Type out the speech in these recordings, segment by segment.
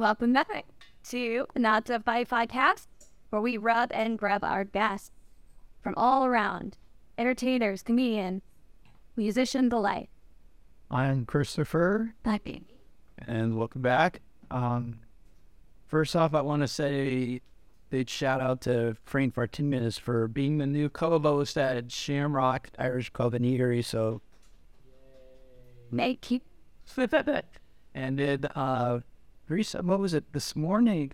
Welcome back to Knot So Funny Podcast, where we rub and grab our guests from all around entertainers, comedians, musicians alike. I'm Christopher, being me. and welcome back. Um, first off, I want to say a big shout out to Frank Martinez for being the new co-host at Shamrock Irish Club. So, Make you and then uh, recent, what was it this morning?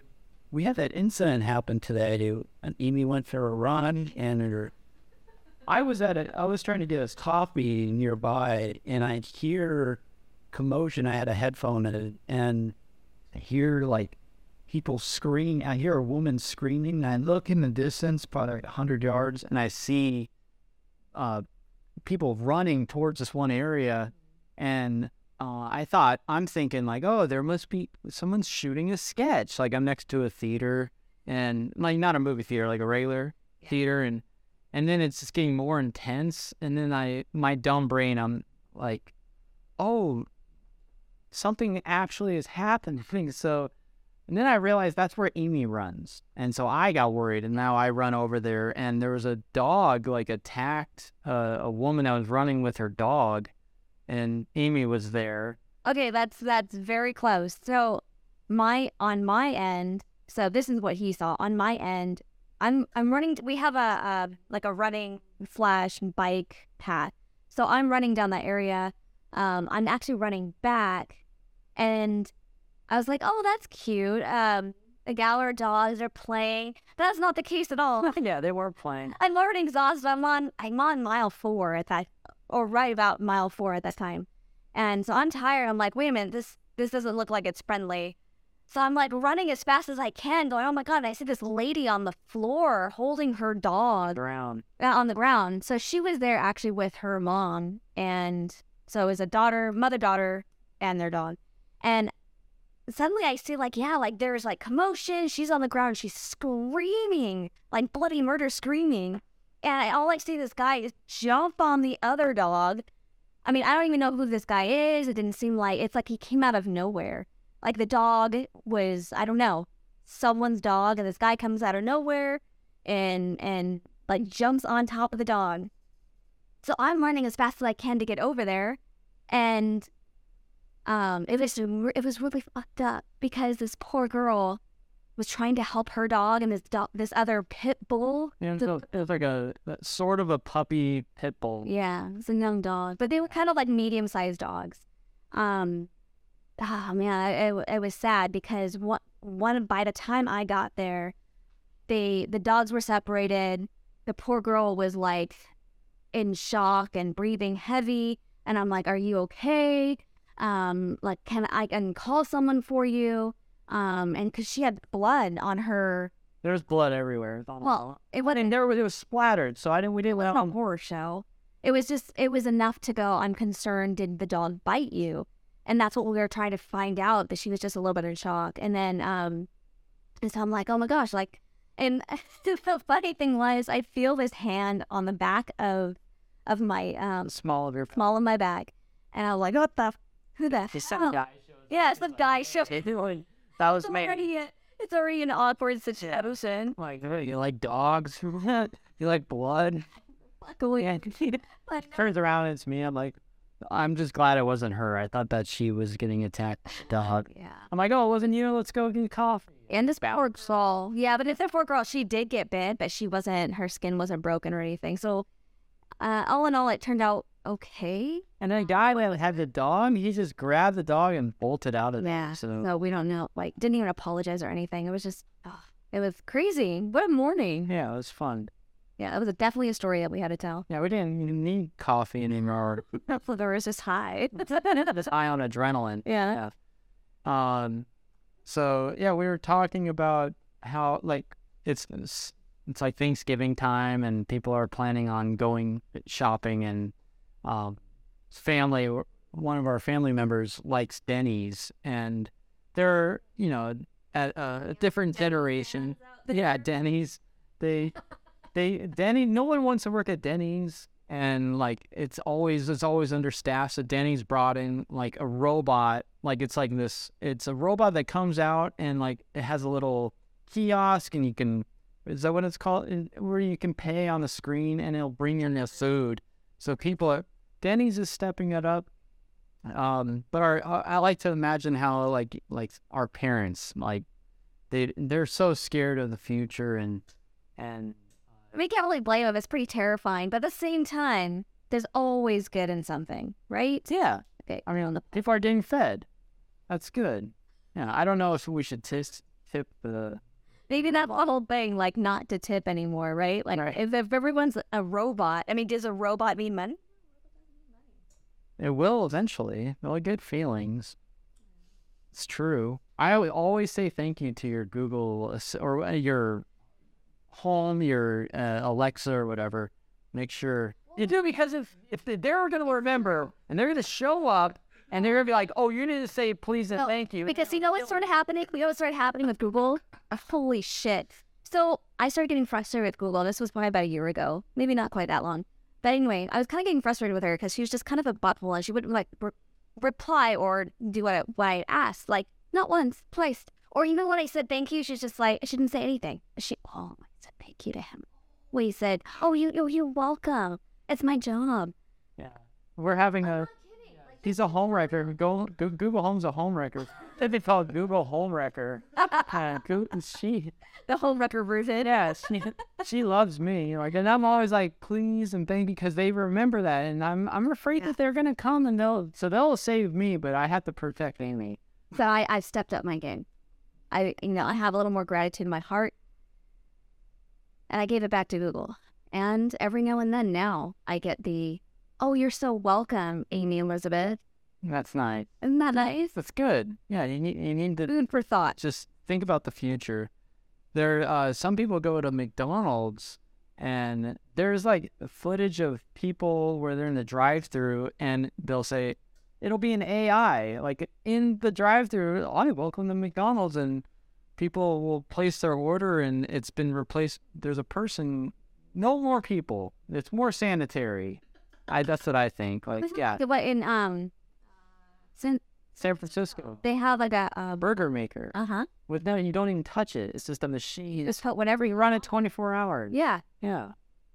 We had that incident happen today. And Amy went for a run, and her, I was at a, I was trying to get us coffee nearby, and I hear commotion. I had a headphone in, and I hear like people screaming. I hear a woman screaming. And I look in the distance, probably like hundred yards, and I see uh, people running towards this one area, and uh, I thought I'm thinking like, oh, there must be someone's shooting a sketch. Like I'm next to a theater, and like not a movie theater, like a regular theater, and and then it's just getting more intense. And then I, my dumb brain, I'm like, oh, something actually is happening. So, and then I realized that's where Amy runs, and so I got worried, and now I run over there, and there was a dog like attacked uh, a woman that was running with her dog, and Amy was there. Okay, that's that's very close. So my on my end, so this is what he saw. On my end, I'm I'm running we have a, a like a running slash bike path. So I'm running down that area. Um I'm actually running back and I was like, "Oh, that's cute." Um the Galler dogs are playing. That's not the case at all. yeah, they were playing. I'm already exhausted. I'm on I'm on mile four at that or right about mile four at that time. And so I'm tired. I'm like, wait a minute, this this doesn't look like it's friendly. So I'm like running as fast as I can, going, oh my god, and I see this lady on the floor holding her dog Brown. uh, on the ground. So she was there actually with her mom. And so it was a daughter, mother, daughter, and their dog. And suddenly I see like, yeah, like there's like commotion. She's on the ground. She's screaming, like bloody murder screaming. And all I see this guy is jump on the other dog. I mean, I don't even know who this guy is. It didn't seem like it's like he came out of nowhere. Like the dog was, I don't know, someone's dog, and this guy comes out of nowhere and and like jumps on top of the dog. So I'm running as fast as I can to get over there, and um, it was it was really fucked up because this poor girl was trying to help her dog, and this dog, this other pit bull. Yeah, it was, a- it was like a sort of a puppy pit bull. Yeah, it's a young dog, but they were kind of like medium sized dogs. Um, oh man, it, it, was sad because one, one by the time I got there, they the dogs were separated. The poor girl was like in shock and breathing heavy, and I'm like, "Are you okay? Um, like, can I can call someone for you?" Um, and because she had blood on her, There was blood everywhere. The well, it wasn't and there was it was splattered, so I didn't. We didn't. it wasn't a horror show. It was just it was enough to go, I'm concerned, did the dog bite you? And that's what we were trying to find out, that she was just a little bit in shock. And then um and so I'm like, oh my gosh, like and the funny thing was I feel this hand on the back of of my um the small of your. small of my back. And I was like, what the f- who the hell? guy. Yeah, some guy shows That was it's already a- it's already an awkward situation. Like "Hey, you like dogs? you like blood? Luckily, Yeah. like, Turns around, it's me. I'm like, I'm just glad it wasn't her. I thought that she was getting attacked. a Dog. yeah. I'm like, oh, it wasn't you. Let's go get coffee. And this poor girl, yeah, but if the poor girl, she did get bit, but she wasn't, her skin wasn't broken or anything. So, uh, all in all, it turned out okay. And the guy that had the dog, he just grabbed the dog and bolted out of there. Yeah. So So we don't know, like, didn't even apologize or anything. It was just, oh, it was crazy. What a morning. yeah, it was fun. Yeah, it was definitely a story that we had to tell. Yeah, we didn't even need coffee anymore. there was just high. Just high on adrenaline. yeah. Um, so yeah, we were talking about how like it's it's, it's like Thanksgiving time and people are planning on going shopping and um, family. One of our family members likes Denny's and they're you know at a different generation. Yeah, Denny's. They they Denny. No one wants to work at Denny's. and like it's always it's always understaffed. So Denny's brought in like a robot, like it's like this. It's a robot that comes out and like it has a little kiosk, and you can is that what it's called? Where you can pay on the screen, and it'll bring in the food. So people, Denny's is stepping it up. Um, but our, I I like to imagine how like like our parents like they they're so scared of the future and and We can't really blame them. It's pretty terrifying, but at the same time, there's always good in something, right? yeah, Okay, I mean, people are getting fed. That's good. Yeah, I don't know if we should tis- tip the. maybe that whole thing, like not to tip anymore, right? Like Right. if, if everyone's a robot, I mean, does a robot mean money? It will eventually. They'll get feelings. It's true. I always say thank you to your Google or uh, your home, your uh, Alexa or whatever. Make sure you do because if if they- they're going to remember and they're going to show up and they're going to be like, oh, you need to say please and No, thank you. Because you know what started happening? You know what started happening with Google? Holy shit. So I started getting frustrated with Google. This was probably about a year ago. Maybe not quite that long. But anyway, I was kind of getting frustrated with her because she was just kind of a butthole and she wouldn't like re- reply or do what I, what I asked. Like, not once, twice. Or even when I said thank you, she's just like, she didn't say anything. She, oh, I said thank you to him. We said, oh, you, you, you're welcome. It's my job. Yeah. We're having a. Uh-huh. He's a home wrecker. Go, go, Google Home's a home wrecker. They'd be called Google Home Wrecker. Uh, she, The whole record version. yeah, she, she loves me. Like, and I'm always like, please and thank you, because they remember that, and I'm, I'm afraid that they're gonna come and they'll, so they'll save me, but I have to protect Amy. So I, I stepped up my game. I, you know, I have a little more gratitude in my heart, and I gave it back to Google. And every now and then, now I get the, "Oh, you're so welcome, Amy Elizabeth." That's nice. Isn't that nice? That's good. Yeah, you need, you need to Food for thought. just think about the future. There, uh, some people go to McDonald's and there's like footage of people where they're in the drive-through and they'll say it'll be an AI like in the drive-through. I welcome to McDonald's and people will place their order and it's been replaced. There's a person. No more people. It's more sanitary. I that's what I think. Like yeah, What in um, since San Francisco they have like a uh, burger maker uh huh, with no, you don't even touch it. It's just a machine. just put whatever You you run it 24 hours. Yeah, Yeah.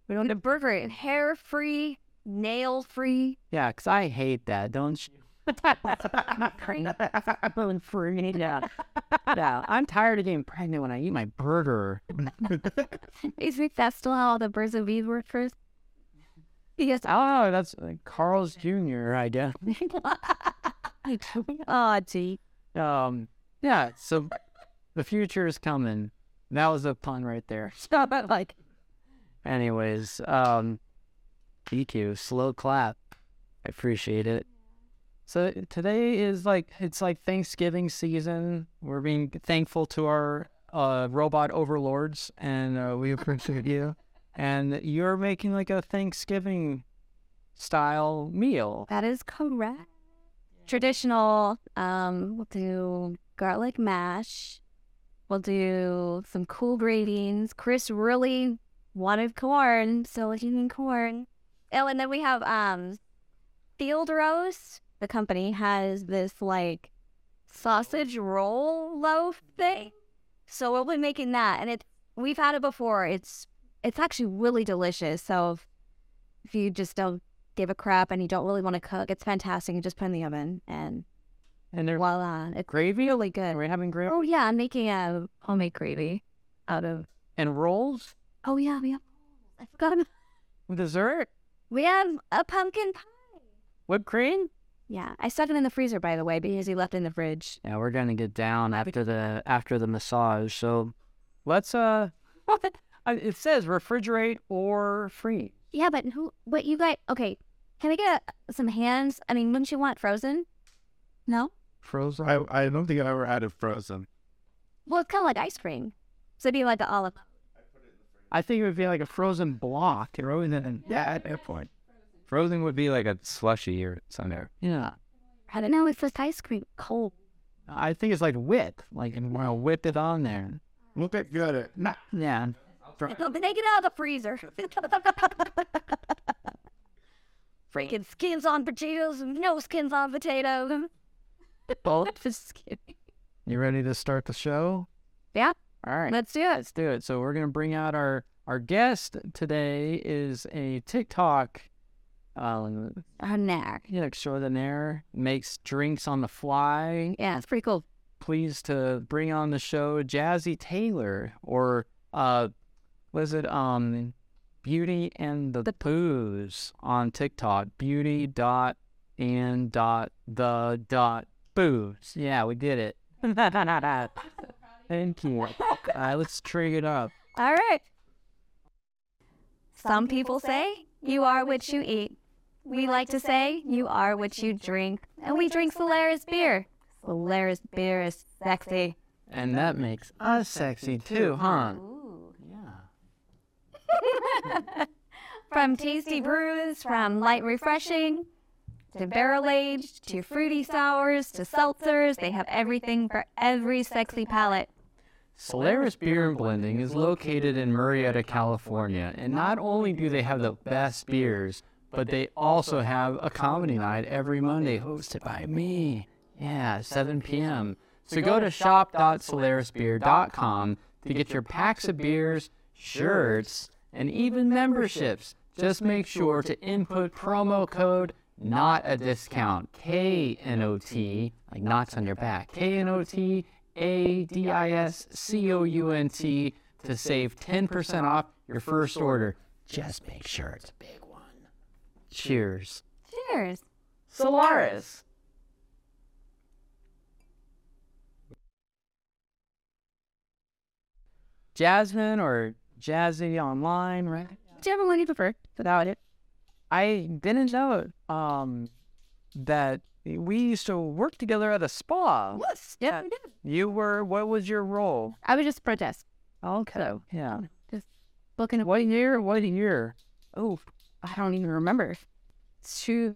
we don't have burger hair free, nail free. Yeah, because I hate that, don't you? not pregnant. I'm free. Yeah. Yeah. I'm tired of getting pregnant when I eat my burger. You think that's still how all the birds and bees work first? Yes. Oh, that's like Carl's Jr., I guess. oh, gee. Um, yeah, so the future is coming. That was a pun right there. Stop it, like. Anyways, um, EQ, slow clap. I appreciate it. So today is like it's like Thanksgiving season. We're being thankful to our uh, robot overlords, and uh, we appreciate you. And you're making like a Thanksgiving style meal. That is correct. Traditional. Um, we'll do garlic mash. We'll do some cool gravings. Chris really wanted corn, so he's eating corn. Oh, and then we have um, Field Roast. The company has this like sausage roll loaf thing, so we'll be making that. And it we've had it before. It's it's actually really delicious. So if, if you just don't give a crap and you don't really want to cook, it's fantastic. You just put it in the oven and And they're voila, it's gravy. really good. We're we having gravy Oh yeah, I'm making a homemade gravy out of. and rolls Oh yeah, we have. I forgot. about- dessert? We have a pumpkin pie. Whipped cream? Yeah, I stuck it in the freezer by the way because he left it in the fridge. Yeah, we're gonna get down after the after the massage. So let's uh, it says refrigerate or freeze. Yeah, but who? But you guys? Okay, can I get some hands? I mean, wouldn't you want frozen? No. Frozen. I, I don't think I've ever had it frozen. Well, it's kind of like ice cream, so it'd be like an olive. I think it would be like a frozen block. Frozen. Yeah, at that point. Frozen would be like a slushy or something. Yeah. I don't know. It's just ice cream, cold. I think it's like whip. Like and we'll whip it on there. Look at good at nah. Yeah. Take it out of the freezer. freaking skins on potatoes, no skins on potatoes. Both. Just kidding. You ready to start the show? Yeah. All right. Let's do it. Let's do it. So we're gonna bring out our our guest today is a TikTok um nah. yeah, extraordinaire, makes drinks on the fly. Yeah, it's pretty cool. Pleased to bring on the show Jazzi Taylor or uh was it um Beauty and the, The- Booze on TikTok. Beauty dot and dot the dot booze. Yeah, we did it. Thank you. All right, let's trig it up. All right. Some people say you are what you eat. We like to say you are what you drink. And we drink Solaris beer. Solaris beer is sexy. And that makes us sexy too, huh? From tasty brews, from light refreshing, to barrel aged, to fruity sours, to seltzers, they have everything for every sexy palate. Solaris Beer and Blending is located in Murrieta, California, and not only do they have the best beers, but they also have a comedy night every Monday hosted by me. Yeah, 7 p.m. So go to shop.solarisbeer.com to get your packs of beers, shirts, and even memberships. Just make sure to input promo code knot a discount. K N O T, like knots on your back. K N O T A D I S C O U N T to save 10% off your first order. Just make sure it's a big one. Cheers. Cheers. Solaris. Jasmine or Jazzi online, right? Do you Whichever one you prefer. Without it. I didn't know um that we used to work together at a spa. Yes. Yeah, we did. You were what was your role? I was just protest. Okay. So, Yeah. Just booking a What year? What year? Oh, I don't even remember. Two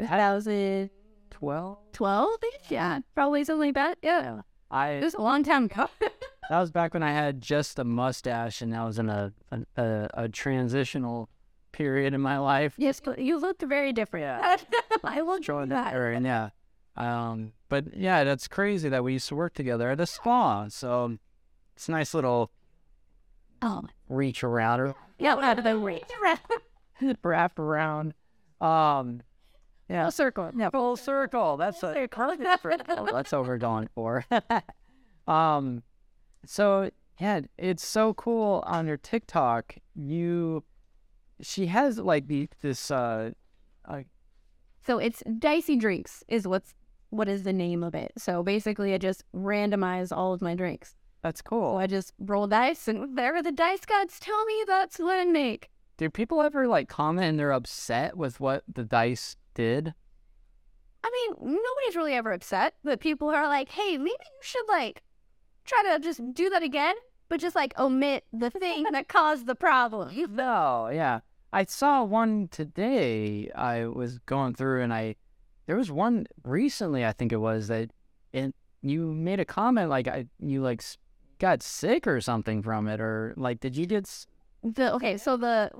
thousand Twelve. twelve. Yeah, probably something like that. Yeah, Yeah. I it was a long time ago. that was back when I had just a mustache and I was in a a, a, a transitional period in my life. yes, but you looked very different. I looked Showing that. era, yeah. Um, but yeah, that's crazy that we used to work together at a spa. So it's a nice little Oh, reach around or yeah, out of the way. wrap around. Um, yeah, Full circle. No, full circle. That's a circle. that's what we're going for. um, so yeah, it's so cool on your TikTok. You, she has like the this uh, So it's dicey drinks is what's what is the name of it. So basically, I just randomize all of my drinks. that's So cool. I just roll dice, and whatever the dice gods tell me, that's what I make. Do people ever like comment and they're upset with what the dice did? I mean, nobody's really ever upset, but people are like, "Hey, maybe you should like try to just do that again, but just like omit the thing that caused the problem." No, yeah. I saw one today. I was going through and I there was one recently I think it was that and you made a comment like I you like got sick or something from it or like did you get s- The okay, so the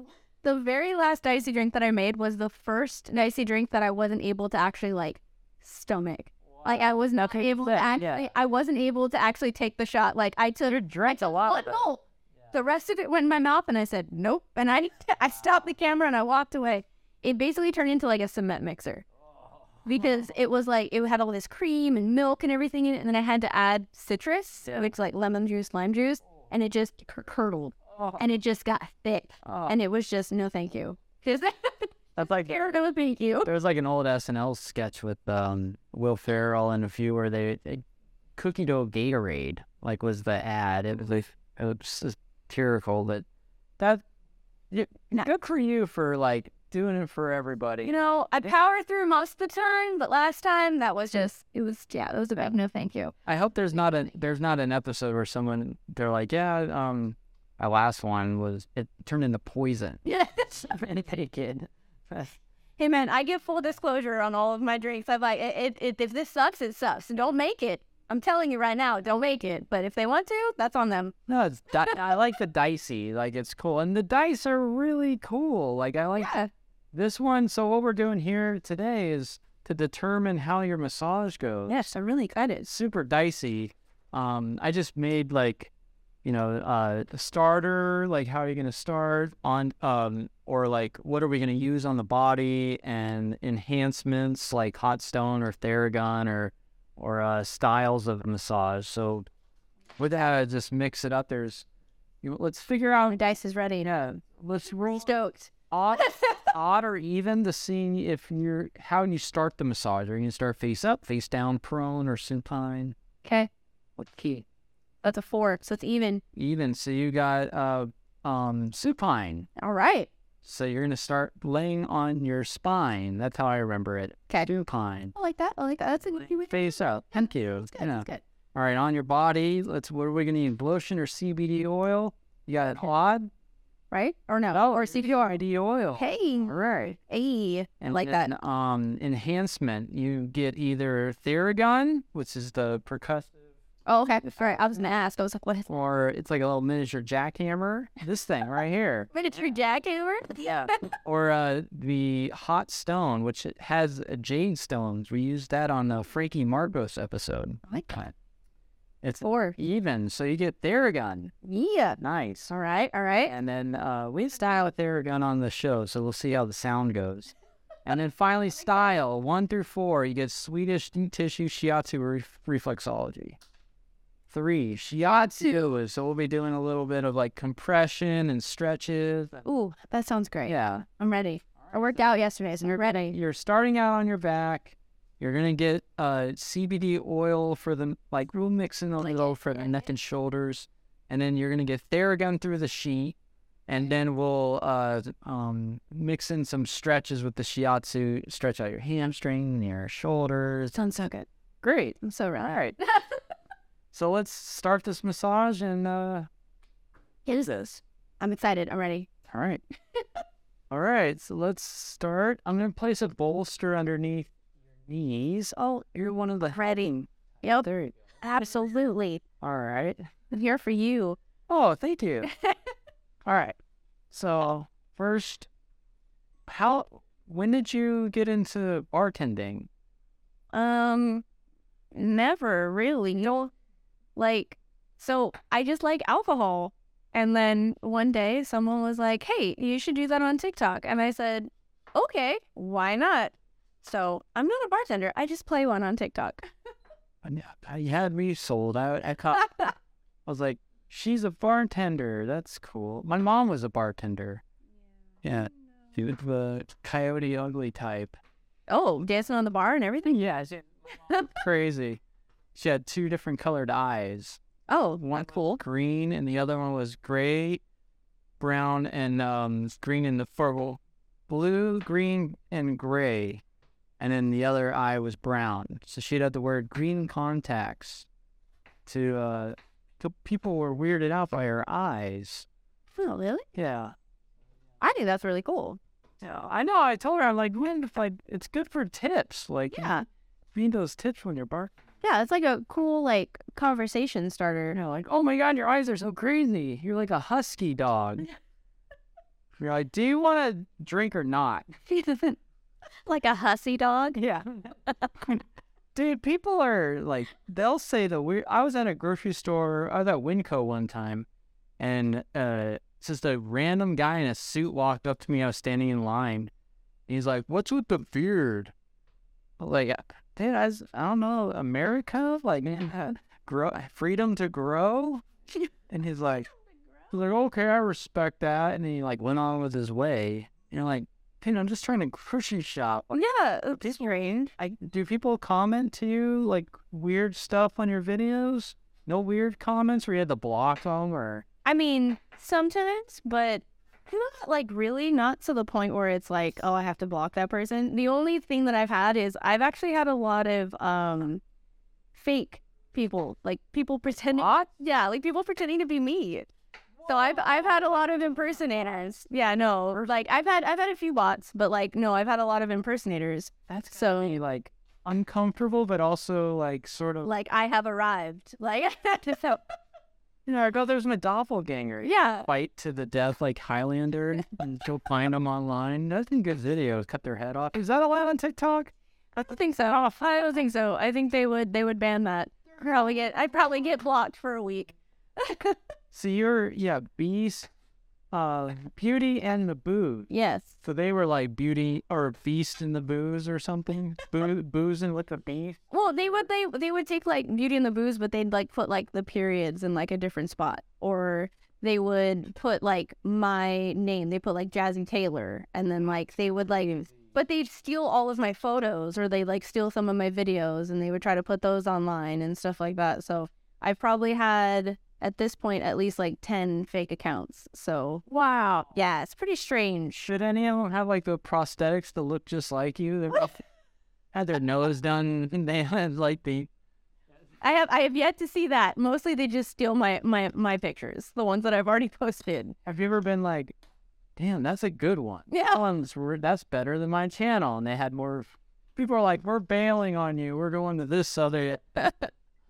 the very last icy drink that I made was the first icy drink that I wasn't able to actually like stomach. Like I was not able to yeah. actually, I wasn't able to actually take the shot. Like I took, you drank a lot it. no, the rest of it went in my mouth, and I said nope, and I I stopped the camera and I walked away. It basically turned into like a cement mixer oh. because it was like it had all this cream and milk and everything in it, and then I had to add citrus, Yeah. which like lemon juice, lime juice, oh. and it just cur- curdled oh. and it just got thick, Oh, and it was just no thank you. Just that's like here, no thank you. there was like an old SNL sketch with um Will Ferrell and a few where they, they cookie dough Gatorade like was the ad. It was like it was satirical that that yeah, No. good for you for like doing it for everybody. You know, I power through most of the time, but last time that was just it was yeah, it was a big no thank you. I hope there's not a there's not an episode where someone they're like, yeah, um, my last one was it turned into poison. Yeah. and they kid. Hey man, I give full disclosure on all of my drinks. I'm like, it, it, if this sucks, it sucks. And Don't make it. I'm telling you right now, don't make it. But if they want to, that's on them. No, it's di- I like the dicey. Like it's cool, and the dice are really cool. Like I like Yeah. This one, so what we're doing here today is to determine how your massage goes. Yes, I'm really excited. Super dicey. Um, I just made like, you know, uh, the starter, like how are you gonna start on, um, or like what are we gonna use on the body, and enhancements like hot stone or Theragun or, or uh, styles of massage. So, with that, I just mix it up. There's, you know, let's figure out. My dice is ready. No, let's roll Stoked. odd, odd or even to see if you're how you start the massage. Are you gonna start face up, face down, prone, or supine? Okay. What key? That's a four, so it's even. Even. So you got uh um supine. All right. So you're gonna start laying on your spine. That's how I remember it. Okay. Supine. I like that. I like that. That's a good way. Face up. Thank you. That's good. That's good. All right, on your body. Let's. What are we gonna use? Lotion or CBD oil? You got it hot. Right? Or no? Oh, or CPR. CBD oil. Hey. All right. Hey. And like that. Um, enhancement. You get either Theragun, which is the percussive, Oh, okay. Right. I was gonna ask. I was like, what is or it's like a little miniature jackhammer. This thing right here. miniature jackhammer? Yeah. or uh, the hot stone, which has uh, jade stones. We used that on the Frankie Marcos episode. I like that. It's Four. even, so you get Theragun. Yeah. Nice. All right. All right. And then uh, we style a Theragun on the show, so we'll see how the sound goes. And then finally, style one through four. You get Swedish tissue shiatsu ref- reflexology. Three shiatsu, so we'll be doing a little bit of like compression and stretches. Ooh, that sounds great. Yeah, I'm ready. I worked out yesterday, so I'm ready. you're starting out on your back. You're gonna get uh, CBD oil for the like we'll mix in a little for the neck and shoulders, and then you're gonna get Theragun through the sheet, and then we'll uh, um, mix in some stretches with the shiatsu. Stretch out your hamstring, your shoulders. Sounds so good. Great. I'm so All ready. right. so let's start this massage and uh, is this? I'm excited. I'm ready. all right. all right. So let's start. I'm gonna place a bolster underneath your knees. Oh, you're one of the Ready. Yep. There you Absolutely. All right. I'm here for you. Oh, thank you. All right. So first, how? When did you get into bartending? Um, never really. You know, like, so I just like alcohol. And then one day someone was like, hey, you should do that on TikTok. And I said, okay, why not? So I'm not a bartender. I just play one on TikTok. You had me sold out. I, caught, I was like, she's a bartender. That's cool. My mom was a bartender. Yeah. She was the coyote ugly type. oh, dancing on the bar and everything? Yeah. She, crazy. She had two different colored eyes. Oh, One cool. was green and the other one was gray, brown, and um green in the fur. Blue, green, and gray. And then the other eye was brown. So she'd have to wear green contacts to uh to people were weirded out by her eyes. Oh, really? Yeah. I think that's really cool. Yeah. I know, I told her I'm like, man, if I it's good for tips. Like Yeah. you need those tips when you're barking. Yeah, it's like a cool, like, conversation starter. You know, like, oh my god, your eyes are so crazy. You're like a husky dog. You're like, do you want to drink or not? like a hussy dog. Yeah. Dude, people are like, they'll say the weird. I was at a grocery store. I was at Winco one time, and uh, just a random guy in a suit walked up to me. I was standing in line. and He's like, "What's with the beard?" Like, dude, I, was, I don't know, America, like, man, grow freedom to grow. And he's like, he's like, okay, I respect that. And he like went on with his way. And you're like, dude, I'm just trying to grocery shop. Yeah, it's strange. I do people comment to you like weird stuff on your videos? No weird comments where you had to block them or I mean, sometimes, but not like really not to the point where it's like, oh, I have to block that person. The only thing that I've had is I've actually had a lot of um fake people, like people pretending. Yeah, like people pretending to be me. So I've I've had a lot of impersonators. Yeah, no, like I've had I've had a few bots, but like no, I've had a lot of impersonators. that's So so like uncomfortable but also like sort of like I have arrived. Like so You know, oh, I go, there's my doppelganger. Yeah. Fight to the death like Highlander and go find them online. Nothing good videos. Cut their head off. Is that allowed on TikTok? I don't think so. Off. I don't think so. I think they would they would ban that. Probably get I'd probably get blocked for a week. So you're, yeah, Beast, uh, Beauty and the Booze. Yes. So they were like Beauty or Beast and the Booze or something? Boo- boozing with the Beast? Well, they would they they would take like Beauty and the Booze, but they'd like put like the periods in like a different spot, or they would put like my name. They put like Jazzi Taylor, and then like they would like, but they'd steal all of my photos, or they like steal some of my videos, and they would try to put those online and stuff like that. So I've probably had at this point at least like ten fake accounts. So Wow. yeah, it's pretty strange. Should any of them have like the prosthetics that look just like you? They have had their nose done and they had like the I have I have yet to see that. Mostly they just steal my my my pictures, the ones that I've already posted. Have you ever been like, damn, that's a good one. Yeah. That one's that's better than my channel. And they had more. People are like, we're bailing on you. We're going to this other.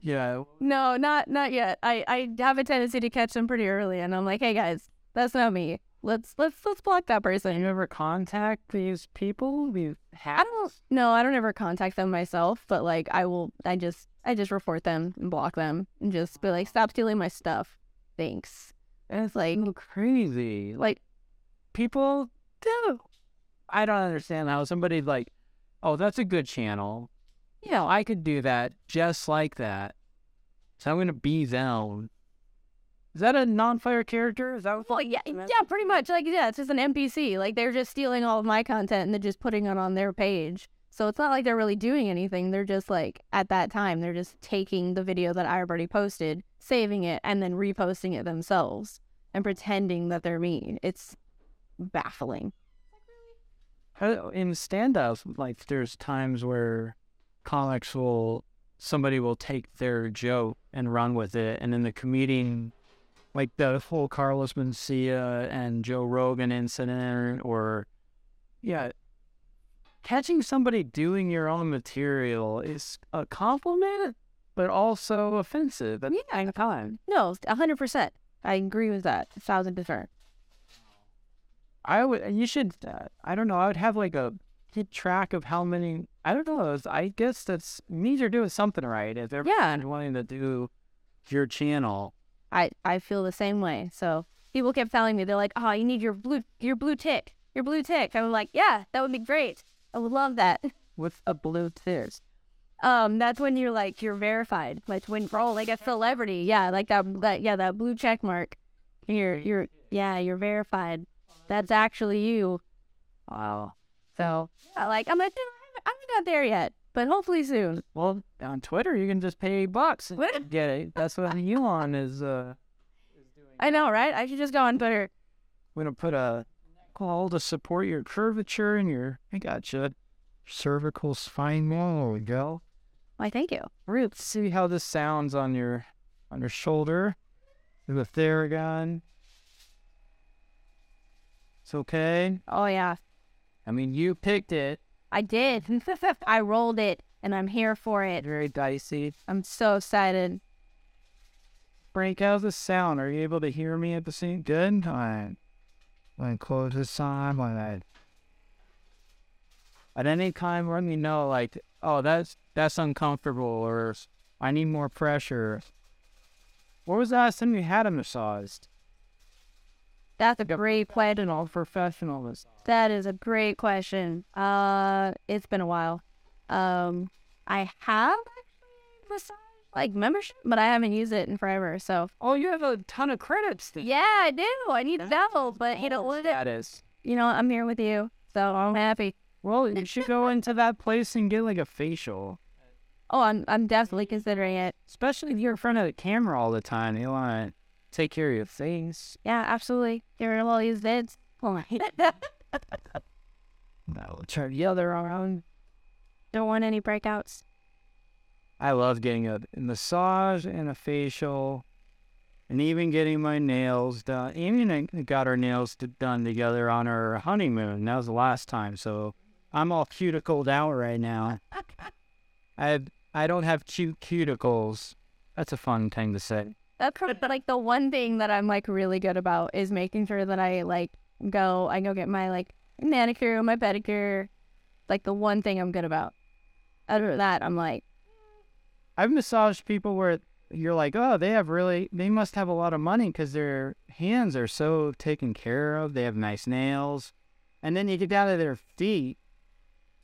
Yeah. No, not not yet. I I have a tendency to catch them pretty early, and I'm like, hey guys, that's not me. Let's let's let's block that person. You ever contact these people? These I don't. No, I don't ever contact them myself, but like I will. I just I just report them and block them and just be like, stop stealing my stuff. Thanks. And it's like So crazy. Like like people do. I don't understand how somebody like, oh, that's a good channel. You know, I could do that just like that. So I'm gonna be them. Is that a non-player character? Is that what? well, yeah, yeah, pretty much. Like yeah, it's just an NPC. Like they're just stealing all of my content and they're just putting it on their page. So it's not like they're really doing anything. They're just like at that time, they're just taking the video that I already posted, saving it, and then reposting it themselves and pretending that they're me. It's baffling. In stand-ups, like there's times where comics will somebody will take their joke and run with it, and then the comedian, like the whole Carlos Mencia and Joe Rogan incident, or yeah, catching somebody doing your own material is a compliment, but also offensive at same time. No, a hundred percent. I agree with that. A thousand percent. I would. You should. Uh, I don't know. I would have like a keep track of how many. I don't know. I guess that's means you're doing something right. If they're Yeah. wanting to do your channel, I I feel the same way. So people kept telling me they're like, "Oh, you need your blue your blue tick, your blue tick." I'm like, "Yeah, that would be great. I would love that." with a blue tick. Um, that's when you're like you're verified. Like when oh, like a celebrity, yeah, like that that yeah that blue check mark. You're you're yeah you're verified. That's actually you. Wow. So yeah, like I'm like I'm not there yet, but hopefully soon. Well, on Twitter you can just pay eight bucks and What? get it. That's what Elon is. Uh, I know, right? I should just go on Twitter. gonna put a call to support your curvature and your. I gotcha. Cervical spine. There we go. Why, thank you. Let's see how this sounds on your on your shoulder. A Theragun. It's okay. Oh yeah, I mean, you picked it. I did. I rolled it, and I'm here for it. Very dicey. I'm so excited. Frank, how's the sound? Are you able to hear me at the same? Good. Right. When me close this on. when that. At any time, let me know. Like, oh, that's that's uncomfortable, or I need more pressure. What was the last time you had a massage? That's a great question. Professional, professional massage. That is a great question. Uh, it's been a while. Um, I have massage like membership, but I haven't used it in forever. So Oh, you have a ton of credits. Then. yeah, I do. I need know, but you know what? That is. You know, I'm here with you, so I'm happy. Well, you should go into that place and get like a facial. Oh, I'm I'm definitely considering it. Especially if you're in front of the camera all the time. You want take care of your face. Yeah, absolutely. There will all these vids. Oh, No, try the other arm. don't want any breakouts. I love getting a massage and a facial, and even getting my nails done. Even I got our nails done together on our honeymoon. That was the last time, so I'm all cuticled out right now. I I don't have cute cuticles. That's a fun thing to say. That's like the one thing that I'm like really good about is making sure that I like go I go get my like manicure, my pedicure. Like the one thing I'm good about. Other than that, I'm like, I've massaged people where you're like, oh, they have really, they must have a lot of money because their hands are so taken care of. They have nice nails. And then you get down to their feet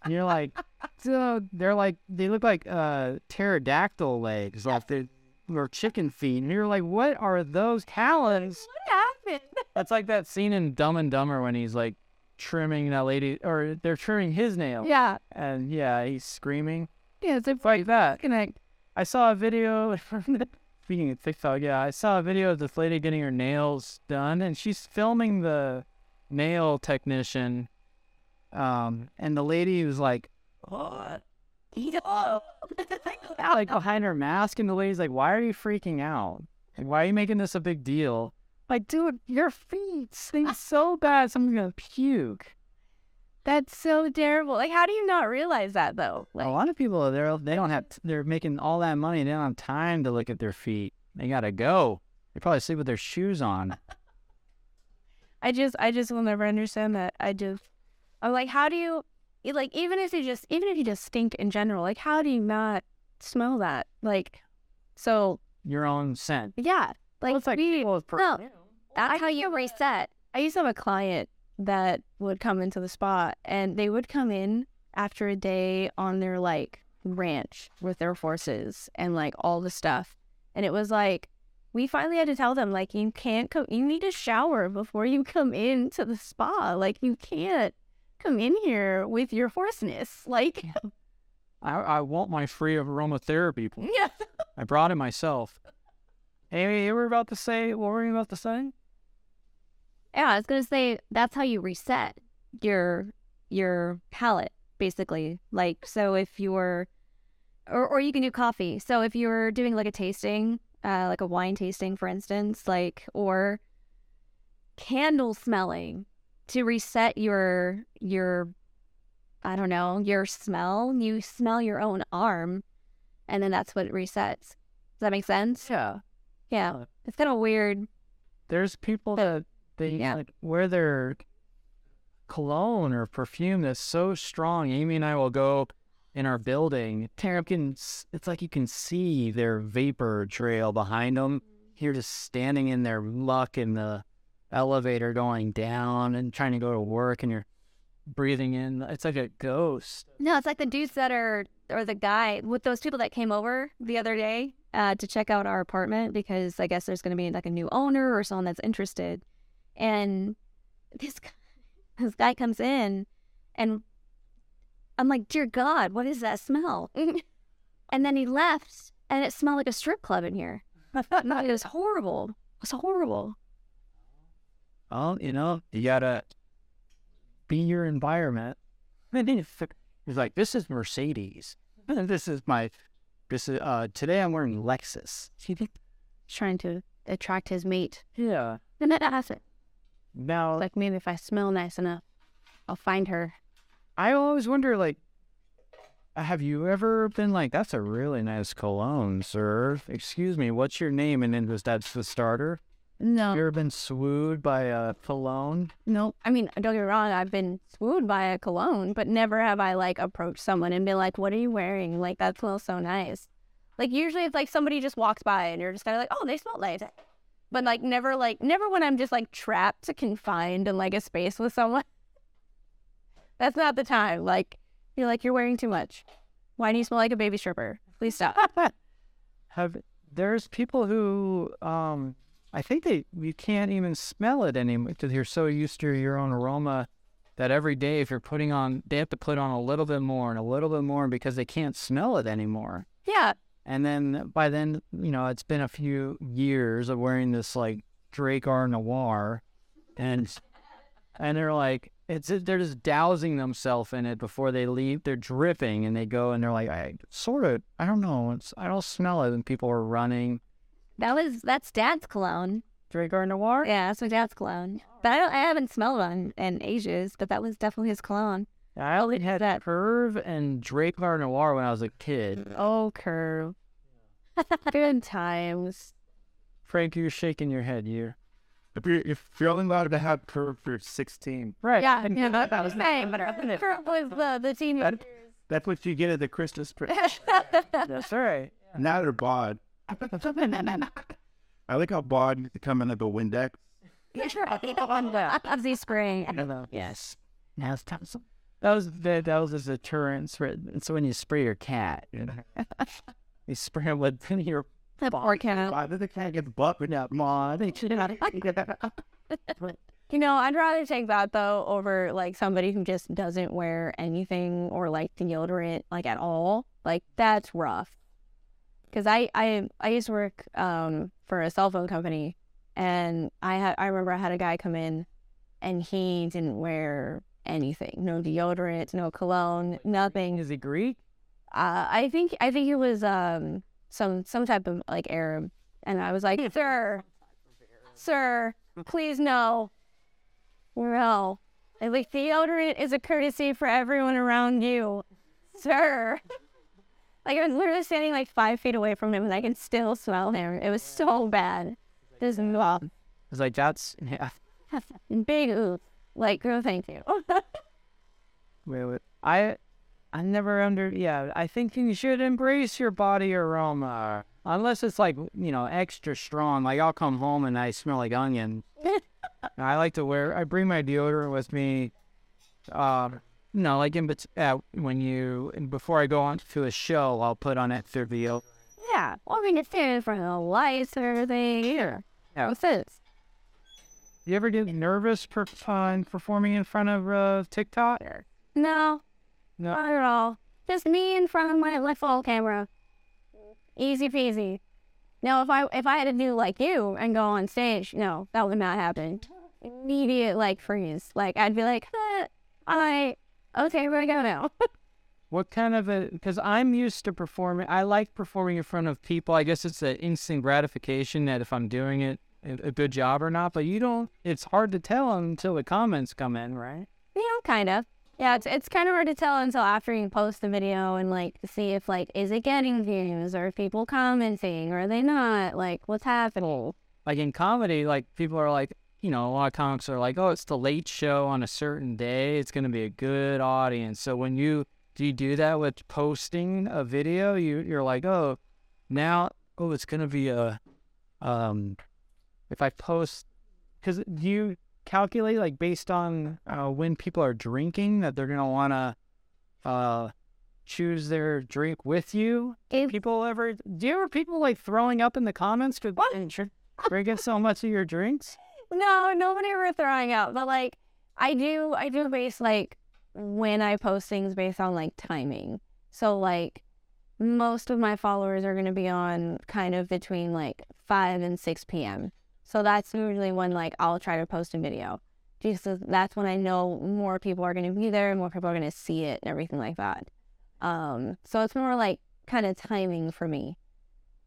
and you're like, so they're like, they look like uh, pterodactyl legs, like they're, or chicken feet. And you're like, what are those talons? what happened? That's like that scene in Dumb and Dumber when he's like trimming that lady, or they're trimming his nails. Yeah, And yeah, he's screaming. yeah, it's It's like that. connect. I saw a video. From the speaking of TikTok, yeah, I saw a video of this lady getting her nails done, and she's filming the nail technician. Um, and the lady was like, Like behind her mask, and the lady's like, "Why are you freaking out? Like, why are you making this a big deal?" Like, dude, your feet stink so bad, someone's gonna puke. That's so terrible. Like, how do you not realize that though? Like, a lot of people they're they don't have they're making all that money. They don't have time to look at their feet. They gotta go. They probably sleep with their shoes on. I just, I just will never understand that. I just, I'm like, how do you, like, even if you just, even if you just stink in general, like, how do you not smell that? Like, so Your own scent. yeah, like, it's like we, people with no, that's how you reset. I used to have a client that would come into the spa and they would come in after a day on their like ranch with their horses and like all the stuff, and it was like. We finally had to tell them like you can't come. You need to shower before you come into the spa. Like you can't come in here with your hoarseness. Like I, I want my free of aromatherapy. yeah, I brought it myself. Hey, you were about to say what were you about to say? Yeah, I was gonna say that's how you reset your your palate, basically. Like so if you're or or you can do coffee. So if you're doing like a tasting, uh like a wine tasting for instance, like or candle smelling to reset your your I don't know, your smell, you smell your own arm and then that's what it resets. Does that make sense? Yeah. Yeah. Uh, It's kind of weird. There's people that they Yeah. like wear their cologne or perfume that's so strong. Amy and I will go in our building. You can, it's like you can see their vapor trail behind them. You're just standing in their luck in the elevator going down and trying to go to work, and you're breathing in. It's like a ghost. No, it's like the dudes that are, or the guy with those people that came over the other day uh, to check out our apartment because I guess there's going to be like a new owner or someone that's interested. And this guy, this guy comes in, and I'm like, dear God, what is that smell? and then he left, and it smelled like a strip club in here. It was horrible. It was horrible. Well, you know, you gotta be your environment. And then He's like, this is Mercedes. this is my, this is, uh, today I'm wearing Lexus. Do you think trying to attract his mate. Yeah. And that has it. Now, Like maybe if I smell nice enough, I'll find her. I always wonder, like, have you ever been like, that's a really nice cologne, sir? Excuse me, what's your name? And then was that's the starter? No. You ever been swooed by a cologne? No, I mean, don't get me wrong. I've been swooned by a cologne, but never have I like approached someone and been like, "What are you wearing? Like that smells so nice." Like usually, it's like somebody just walks by and you're just kind of like, "Oh, they smell nice," but like never, like never when I'm just like trapped, confined in like a space with someone. That's not the time. Like you're like you're wearing too much. Why do you smell like a baby stripper? Please stop. have there's people who um I think they you can't even smell it anymore because you're so used to your own aroma that every day if you're putting on they have to put on a little bit more and a little bit more because they can't smell it anymore. yeah, And then by then, you know, it's been a few years of wearing this like Drakkar Noir and and they're like it's they're just dousing themselves in it before they leave. They're dripping and they go and they're like, I sort of I don't know, it's I don't smell it and people are running. That was that's Dad's cologne. Drakkar Noir? Yeah, that's my dad's cologne. But I don't, I haven't smelled one in ages, but that was definitely his cologne. I only had that Curve and Drakkar Noir when I was a kid. Oh, curve. Good times. Frank, you're shaking your head. You If you're, if you're only allowed to have curve for 16, right? Yeah, yeah, that, that was saying, but Curve was uh, the the teenager. that's what you get at the Christmas tree. That's right. now they're bod. I like how bod needs to come in like a Windex. Ozzy spray. I don't know. Yes. Now it's time. some- That was that, that was a deterrent. It's when you spray your cat. You, know? you spray him with your The poor cat. Why did the cat get the butt with that? You know, I'd rather take that though over like somebody who just doesn't wear anything or like deodorant like at all. Like that's rough. Cause I I I used to work um for a cell phone company, and I had I remember I had a guy come in, and he didn't wear anything, no deodorant, no cologne, nothing. Is he Greek? Uh, I think I think it was um some some type of like Arab, and I was like, sir, sir, please no, no. Like deodorant is a courtesy for everyone around you, sir. Like I was literally standing like five feet away from him, and I can still smell him. It was so bad. This It was like that's yeah. big oof. Like, girl, thank you. Wait, wait. I, I never under. Yeah, I think you should embrace your body aroma, unless it's like you know extra strong. Like I'll come home and I smell like onion. I like to wear. I bring my deodorant with me. Um, no, like in bet- uh, when you before I go on to a show, I'll put on that deodorant. yeah, well, I mean, it's standing for the lights or everything. Here, Yeah. what's this? You ever get nervous per- uh, performing in front of uh, TikTok? No, No. not at all. Just me in front of my my phone camera. Easy peasy. No, if I if I had to do like you and go on stage, no, that would not happen. Immediate like freeze. Like I'd be like, eh, I okay, where to go now? What kind of a? Because I'm used to performing. I like performing in front of people. I guess it's an instant gratification that if I'm doing it a good job or not. But you don't. It's hard to tell until the comments come in, right? you know, kind of. Yeah, it's it's kind of hard to tell until after you post the video and like see if like is it getting views or if people commenting or are they not? Like what's happening? Like in comedy, like people are like, you know, a lot of comics are like, oh, it's the late show on a certain day. It's gonna be a good audience. So when you do you do that with posting a video? You you're like, oh, now oh, it's gonna be a um, if I post, because do you calculate like based on uh, when people are drinking that they're gonna wanna uh choose their drink with you? If- People ever do you ever people like throwing up in the comments because drinking so much of your drinks? No, nobody ever throwing out, but like I do I do base like when I post things based on like timing. So like most of my followers are gonna be on kind of between like five and six PM. So that's usually when like I'll try to post a video. Just that's when I know more people are gonna be there, and more people are gonna see it and everything like that. Um so it's more like kind of timing for me.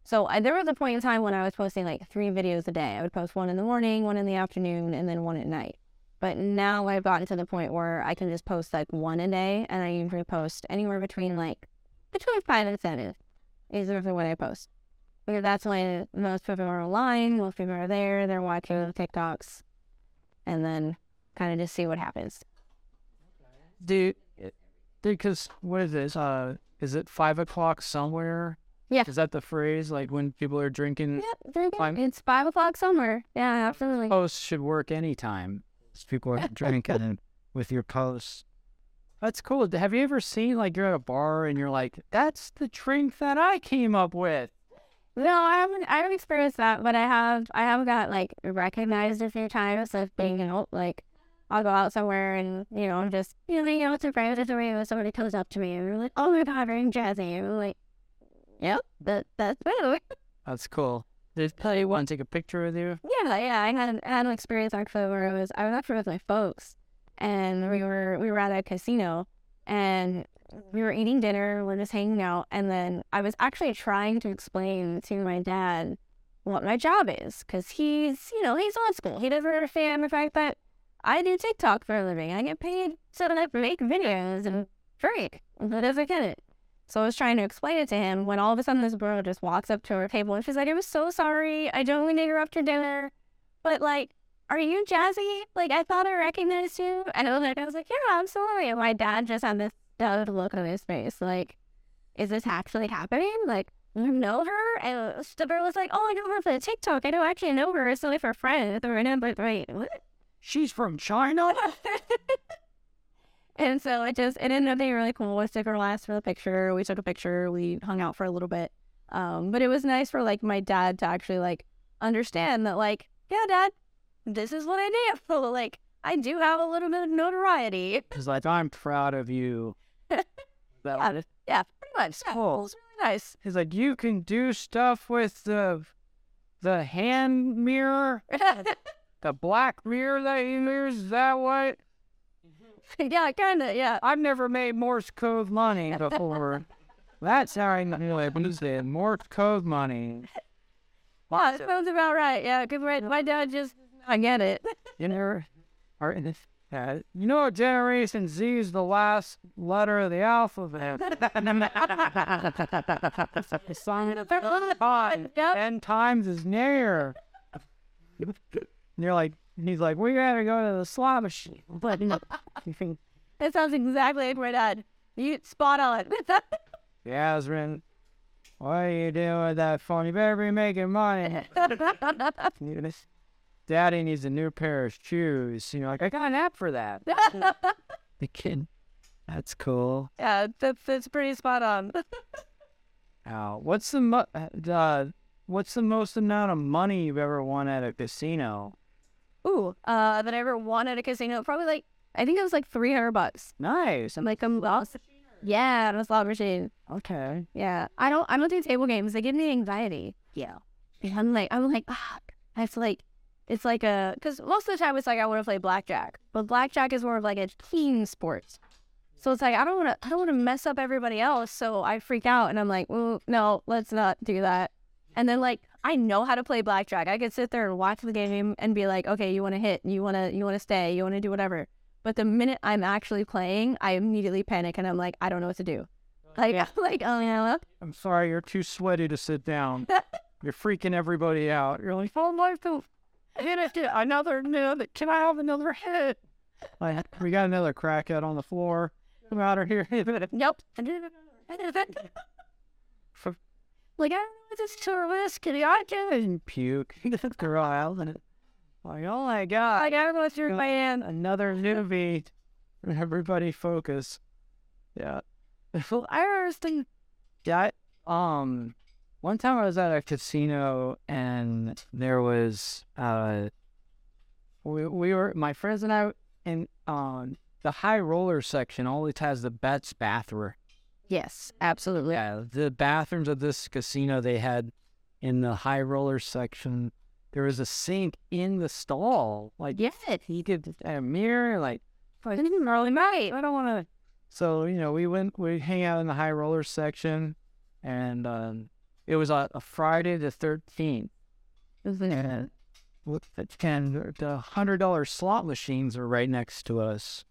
So I, there was a point in time when I was posting like three videos a day. I would post one in the morning, one in the afternoon, and then one at night. But now I've gotten to the point where I can just post like one a day, and I usually post anywhere between like between five and seven is usually when I post. Because that's when most people are online, most people are there, they're watching the TikToks, and then kind of just see what happens. Dude, because what is this? Uh, is it five o'clock somewhere? Yeah. Is that the phrase? Like when people are drinking, Yep, there you It's five o'clock somewhere. Yeah, absolutely. posts should work anytime. People are drinking with your posts. That's cool. Have you ever seen like you're at a bar and you're like, "That's the drink that I came up with." No, I haven't. I haven't experienced that, but I have. I have got like recognized a few times of being mm-hmm. out. Like, I'll go out somewhere and you know, I'm just you know, hanging out with some friends at the radio. Somebody comes up to me and they're like, "Oh my god, very jazzy." And I'm like, "Yep, that that's me." That's cool. Did they want to take a picture with you? Yeah, yeah. I had I had an experience actually where I was I was actually with my folks, and we were we were at a casino, and we were eating dinner. We're just hanging out, and then I was actually trying to explain to my dad what my job is, because he's you know he's old school. He doesn't understand the fact that I do TikTok for a living. I get paid so that I make videos and drink. He doesn't get it. So I was trying to explain it to him when all of a sudden this girl just walks up to our table and she's like, I'm so sorry. I don't mean to interrupt your dinner. But like, are you Jazzi? Like, I thought I recognized you. And I was like, I was like, yeah, I'm sorry. And my dad just had this stunned look on his face. Like, is this actually happening? Like, you know her? And the girl was like, oh, I know her from TikTok. I don't actually know her. It's only for friends. Like, wait, what? She's from China. and so it just it ended up being really cool. We took our last for the picture. We took a picture. We hung out for a little bit. Um, but it was nice for like my dad to actually like understand that like, yeah, dad, this is what I do. Like I do have a little bit of notoriety. He's like, I'm proud of you. That Yeah. was- Yeah, pretty much. Yeah, Cool. It was really nice. He's like, you can do stuff with the the hand mirror, the black mirror that you use. Is that what? yeah, kinda, yeah. I've never made Morse code money before. That's how I know it. What is it? Morse code money. Wow, that sounds about right. Yeah, because my, my dad just I get it. You never are in this. Uh, you know, Generation Z is the last letter of the alphabet. The sign of five. Yep. Ten times is near. And you're like, he's like, we gotta go to the slot machine. But no, you think, That sounds exactly like my dad. You spot on. Yasmin, what are you doing with that phone? You better be making money. Daddy needs a new pair of shoes. You know, like I got an app for that. The kid. That's cool. yeah, that's that's pretty spot on. Ow. What's the mo- uh, what's the most amount of money you've ever won at a casino? Ooh, uh, that I ever won at a casino. Probably like I think it was like three hundred bucks. Nice. I'm like I'm lost. Yeah, on a slot machine. Okay. Yeah, I don't I don't do table games. They give me anxiety. Yeah, and I'm like I'm like ah, I have to like. It's like a because most of the time it's like I want to play blackjack, but blackjack is more of like a team sport. So it's like I don't want to I don't want to mess up everybody else. So I freak out and I'm like, well, no, let's not do that. And then like I know how to play blackjack. I could sit there and watch the game and be like, okay, you want to hit, you want to you want to stay, you want to do whatever. But the minute I'm actually playing, I immediately panic and I'm like, I don't know what to do. Like, like, oh yeah, I'm sorry, you're too sweaty to sit down. you're freaking everybody out. You're like, oh my god, hit it, another, another. Can I have another hit? Like, we got another crackhead on the floor. Come out of here. nope. Like, I don't know what this tourist can I can. and puke. Girl out and like, oh my god. Like, I know what's your man. another movie. Everybody focus. Yeah. Well, I understand. Yeah. I- Um, one time I was at a casino and there was uh, we we were my friends and I in um the high roller section always has the best bathroom. Yes, absolutely. Yeah, the bathrooms of this casino they had in the high roller section. There was a sink in the stall. Like Yes. he could a mirror like it's Early night. I don't want to. So you know, we went we hang out in the high roller section, and um, it was a, a Friday the thirteenth. And the ten, the hundred dollar slot machines are right next to us.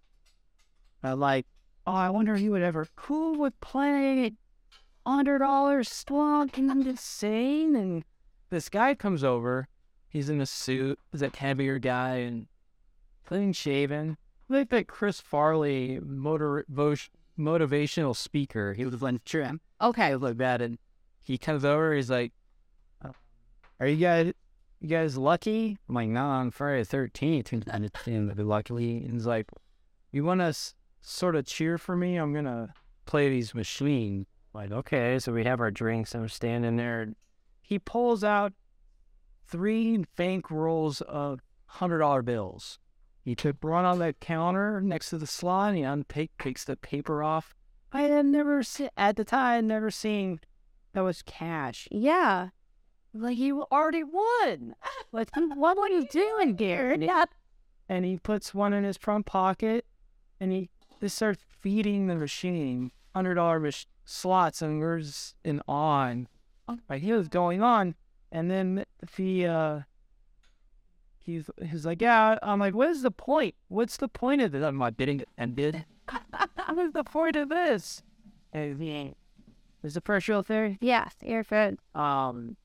I like, oh, I wonder who would ever who would play hundred dollars slot. And I'm just saying, and this guy comes over. He's in a suit. He's a heavier guy and clean shaven. Like that Chris Farley motor motivational speaker. He was like, trim. Okay, look bad and he comes over. He's like, "Oh, "Are you guys, you guys lucky?" I'm like, "No, on Friday the thirteenth, and lucky." And he's like, "You want to s- sort of cheer for me? I'm gonna play these machines." Like, okay, so we have our drinks, and I'm standing there. He pulls out three bank rolls of hundred dollar bills. He took one on the counter next to the slot and he unpick, takes the paper off. I had never seen, at the time, never seen that was cash. Yeah. Like, you already won. Like, what are you doing, Garrett? Yeah. And he puts one in his front pocket and he just starts feeding the machine $100 mach- slots and we're just in awe. And, like, he was going on. And then the, uh, he's, he's like, yeah, I'm like, what is the point? What's the point of this? I'm like, bidding ended. what is the point of this? And Is the first real? Yeah, you're good. Um,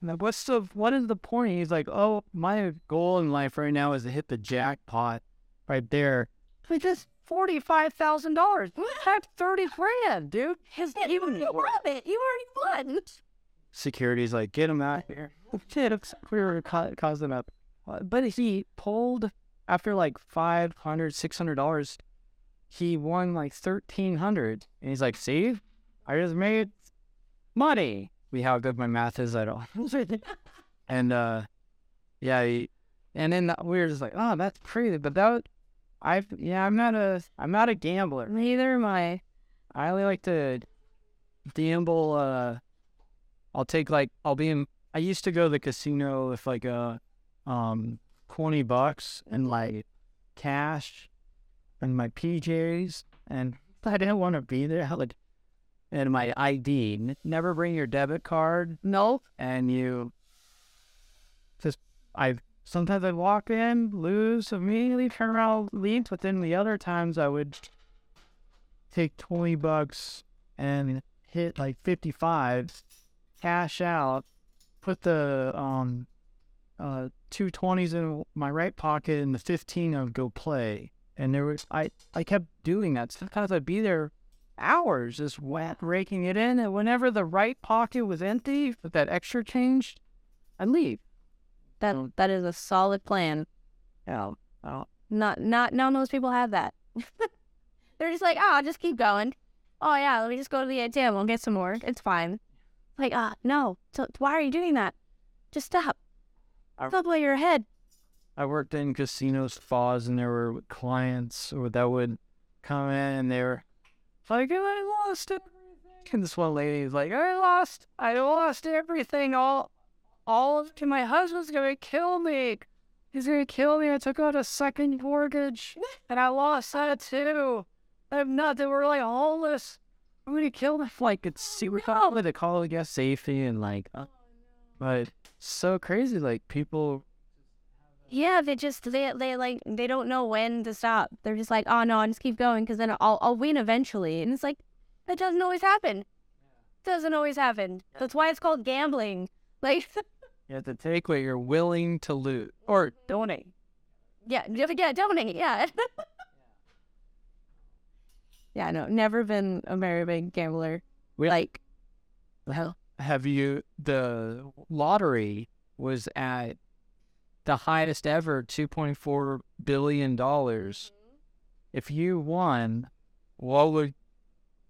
now what's the what is the point? He's like, oh, my goal in life right now is to hit the jackpot, right there. But just forty five thousand dollars. That's thirty grand, dude. His You already won it. You already won. security's like, get him out here. Shit, it's- we were ca- causing them up. But he pulled after like 500 600 dollars. He won like thirteen hundred, and he's like, "See, I just made money." We how good my math is, I don't. and uh, yeah, he, and then we were just like, "Oh, that's crazy." But that, I yeah, I'm not a I'm not a gambler. Neither am I. I only like to gamble. Uh, I'll take like I'll be in. I used to go to the casino with like a um twenty bucks and like cash and my PJs, and I didn't want to be there. I like and my ID. N- never bring your debit card, No. and you just I sometimes I'd walk in, lose immediately, turn around, leave. But then the other times I would take twenty bucks and hit like fifty five, cash out, put the um uh in my right pocket and the fifteen I would go play. And there was I I kept doing that. Sometimes I'd be there hours just whack raking it in and whenever the right pocket was empty with that extra change, I'd leave. That that is a solid plan. Yeah. Oh, Not not none of those people have that. They're just like, oh, I'll just keep going. Oh yeah, let me just go to the ATM. We'll get some more. It's fine. Like, ah, no. So why are you doing that? Just stop. I- Stop while you're ahead. I worked in casinos, spas, and there were clients or that would come in and they were like, I lost everything. And this one lady is like, I lost, I lost everything. All, all of my husband's gonna kill me. He's gonna kill me. I took out a second mortgage and I lost that too. I'm not, they were like homeless. I'm gonna kill them. Like, it's super common to call it gas safety and like, uh, but so crazy. Like, people Yeah, they just they they like they don't know when to stop. They're just like, oh no, I just keep going because then I'll I'll win eventually. And it's like that doesn't always happen. Doesn't always happen. That's why it's called gambling. Like, You have to take what you're willing to lose or donate. yeah, you have to get donate. Yeah. yeah, no, never been a very big gambler. We- like, Well, have you? The lottery was at the highest ever, two point four billion dollars. Mm-hmm. If you won, what would,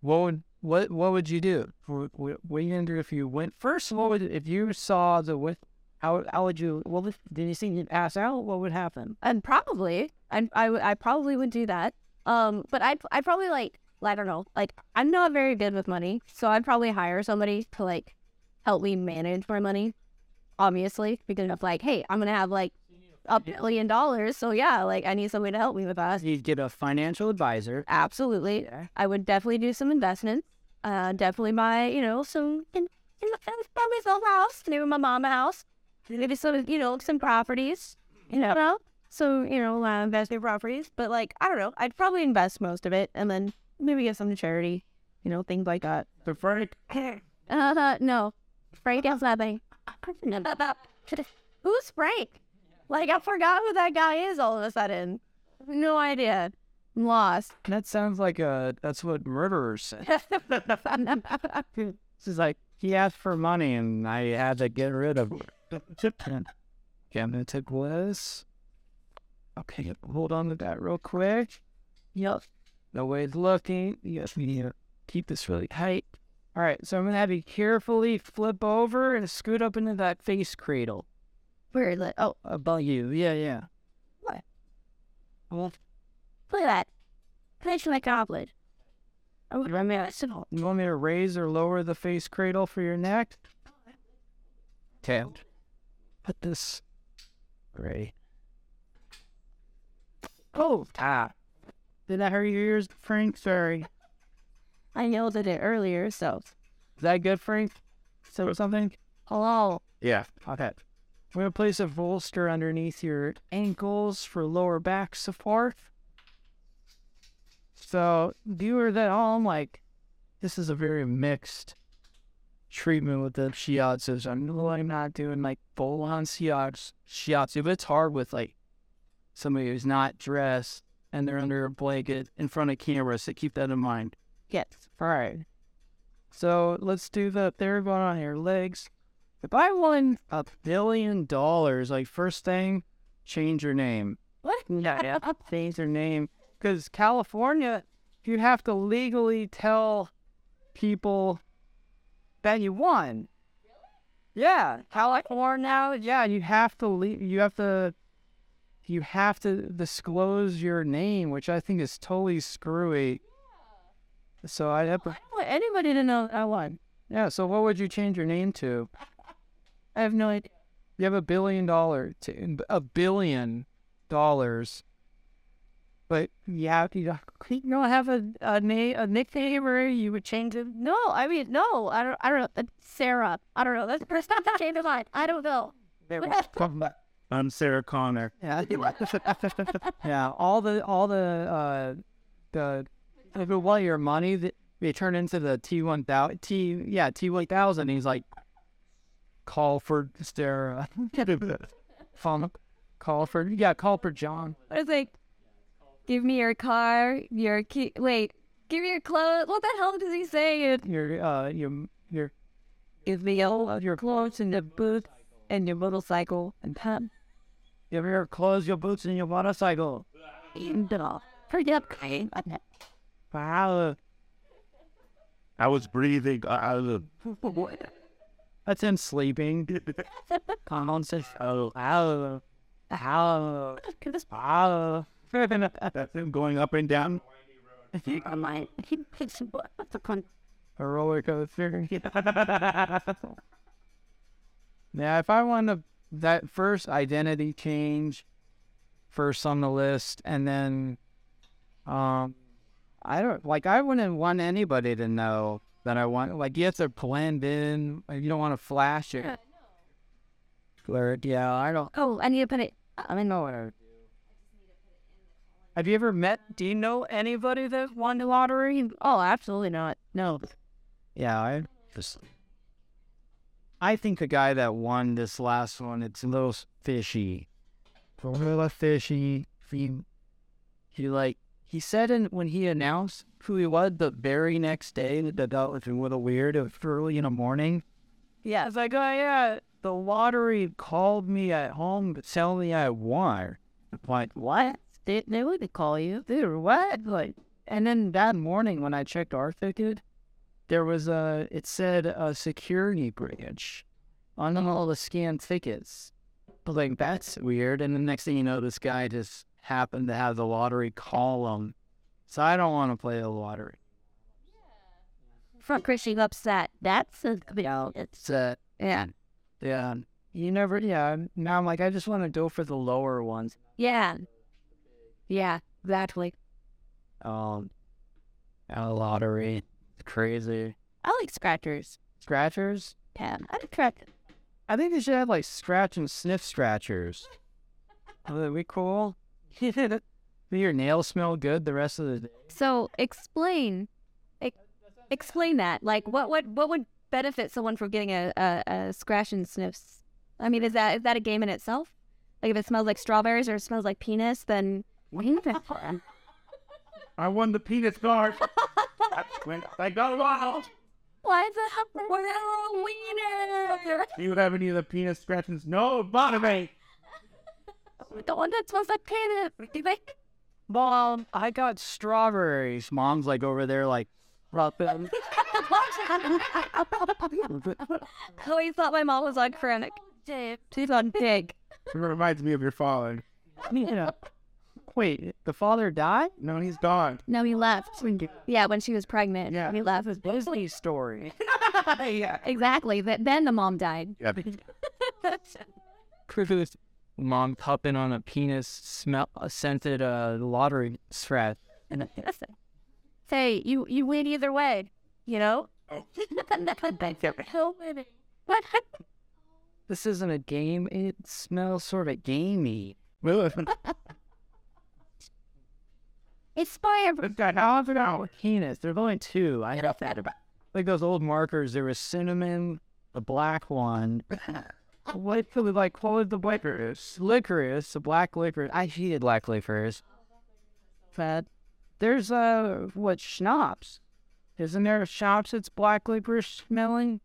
what would, what, what would you do? What, what you gonna do if you went first? What would if you saw the with? How how would you? Well, did you see you pass out? What would happen? and probably, I I I probably would do that. Um, but I I probably like I don't know, like I'm not very good with money, so I'd probably hire somebody to like help me manage my money. Obviously, because of like, hey, I'm gonna have like a billion dollars, so yeah, like I need somebody to help me with that. You'd get a financial advisor. Absolutely, I would definitely do some investments. Uh, definitely buy you know some in, in, buy myself a house, maybe my mom a house, maybe some you know some properties, you know, so you know uh, investment properties. But like I don't know, I'd probably invest most of it and then maybe give some to charity, you know, things like that. The Frank. Uh, no, Frank has nothing. Who's Frank? Like I forgot who that guy is all of a sudden. No idea. I'm lost. That sounds like a. That's what murderers say. This is like he asked for money and I had to get rid of him. Take this. Okay, hold on to that real quick. Yep. No way it's looking. Yes, we need to keep this really tight. All right, so I'm gonna have you carefully flip over and scoot up into that face cradle Where is it? Oh, about you. Yeah, yeah. What? Well, look at that. Finish my goblet. Oh, I mean, that's simple. you want me to raise or lower the face cradle for your neck? Okay. Put this. Great. Oh, ah. Did that hurt your ears, Frank? Sorry. I yelled at it earlier, so. Is that good, Frank? So something? Hello. Yeah. Okay. We're gonna place a bolster underneath your ankles for lower back support. So viewers at home, like this is a very mixed treatment with the know I'm not doing like full on shiatsu, shiatsu, but it's hard with like somebody who's not dressed and they're under a blanket in front of cameras. So keep that in mind. Yes. All right. So let's do the third one on your legs. If I won a billion dollars, like first thing, change your name. What? Yeah, yeah. change your name. Because California, you have to legally tell people that you won. Really? Yeah, California. Now, yeah, you have to. Le- you have to. You have to disclose your name, which I think is totally screwy. So I have. I don't want anybody to know I won. Yeah. So what would you change your name to? I have no idea. You have a billion dollar, to, a billion dollars, but you have you don't- you don't have a a name a nickname or you would change it. No, I mean, no, I don't. I don't know. Sarah. I don't know. That's the first time that came to mind. I don't know. I'm Sarah Connor. Yeah, yeah. All the all the uh the if it was your money that they turn into the T one thousand T yeah T one thousand. He's like call for Sarah. Phone call for yeah call for John. I was like, give me your car, your key. Wait, give me your clothes. What the hell does he say? Your uh your your give me all of your clothes and the boots and your motorcycle and pump. your your clothes, your boots, and your motorcycle. And uh, forget okay. Wow, I was breathing. I was that's him sleeping. Constant. Oh, ow, ow, ow. that's him going up and down. On my what's the con? A roller coaster. yeah, if I want to, that first identity change, first on the list, and then, um, I don't like. I wouldn't want anybody to know that I want. Like, you have to blend in. like, You don't want to flash it. Blur it. Yeah, I don't. Oh, I need to put it. I don't know what I. Have you ever met? Do you know anybody that won the lottery? Oh, absolutely not. No. Yeah, I just. I think the guy that won this last one, it's a little s- fishy. A little fishy. He, he like he said in when he announced who he was the very next day that that was a little weird. It was early in the morning. Yeah. It's like, oh yeah, the lottery called me at home to tell me I won. Like What? Did they, they would call you. dude, what? Like, and then that morning when I checked our ticket, there was a, it said a security breach on all the scanned tickets. But like, that's weird. And the next thing you know, this guy just happened to have the lottery column. So I don't want to play the lottery. Front Christian upset. That's a you know, it's It's, uh, yeah. yeah, you never, yeah. Now I'm like, I just want to go for the lower ones. Yeah. Yeah, exactly. Um, a lottery. It's crazy. I like scratchers. Scratchers? Yeah, I like scratchers. I think they should have like scratch and sniff scratchers. Would that be cool? Do your nails smell good the rest of the day? So explain, ex- explain that. Like, what would what would benefit someone from getting a, a, a scratch and sniffs? I mean, is that is that a game in itself? Like, if it smells like strawberries or it smells like penis, then wing that I won the penis card. I got wild. why the hell? Why the hell wiener? Do you have any of the penis scratches? No, bottom me. The one that smells like penis. Do they? Mom, I got strawberries. Mom's like over there, like, rubbing. I always thought my mom was on chronic. She's on pig. It reminds me of your father. yeah. Wait, the father died? No, he's gone. No, he left. Yeah, when she was pregnant. Yeah. he left. Disney story. yeah. Exactly. Th- Then the mom died. Yeah. Mom cupping on a penis smell uh, scented uh, lottery scratch. Hey, you you win either way. You know. Oh. What? This isn't a game. It smells sort of gamey. Well, It's by We've got half an hour penis. There's only two. I have that about. Like those old markers, there was cinnamon, the black one. What like what was the licorice? Licorice, the black licorice. I hated black licorice. Fat. There's uh what schnapps? Isn't there schnapps that's black licorice smelling?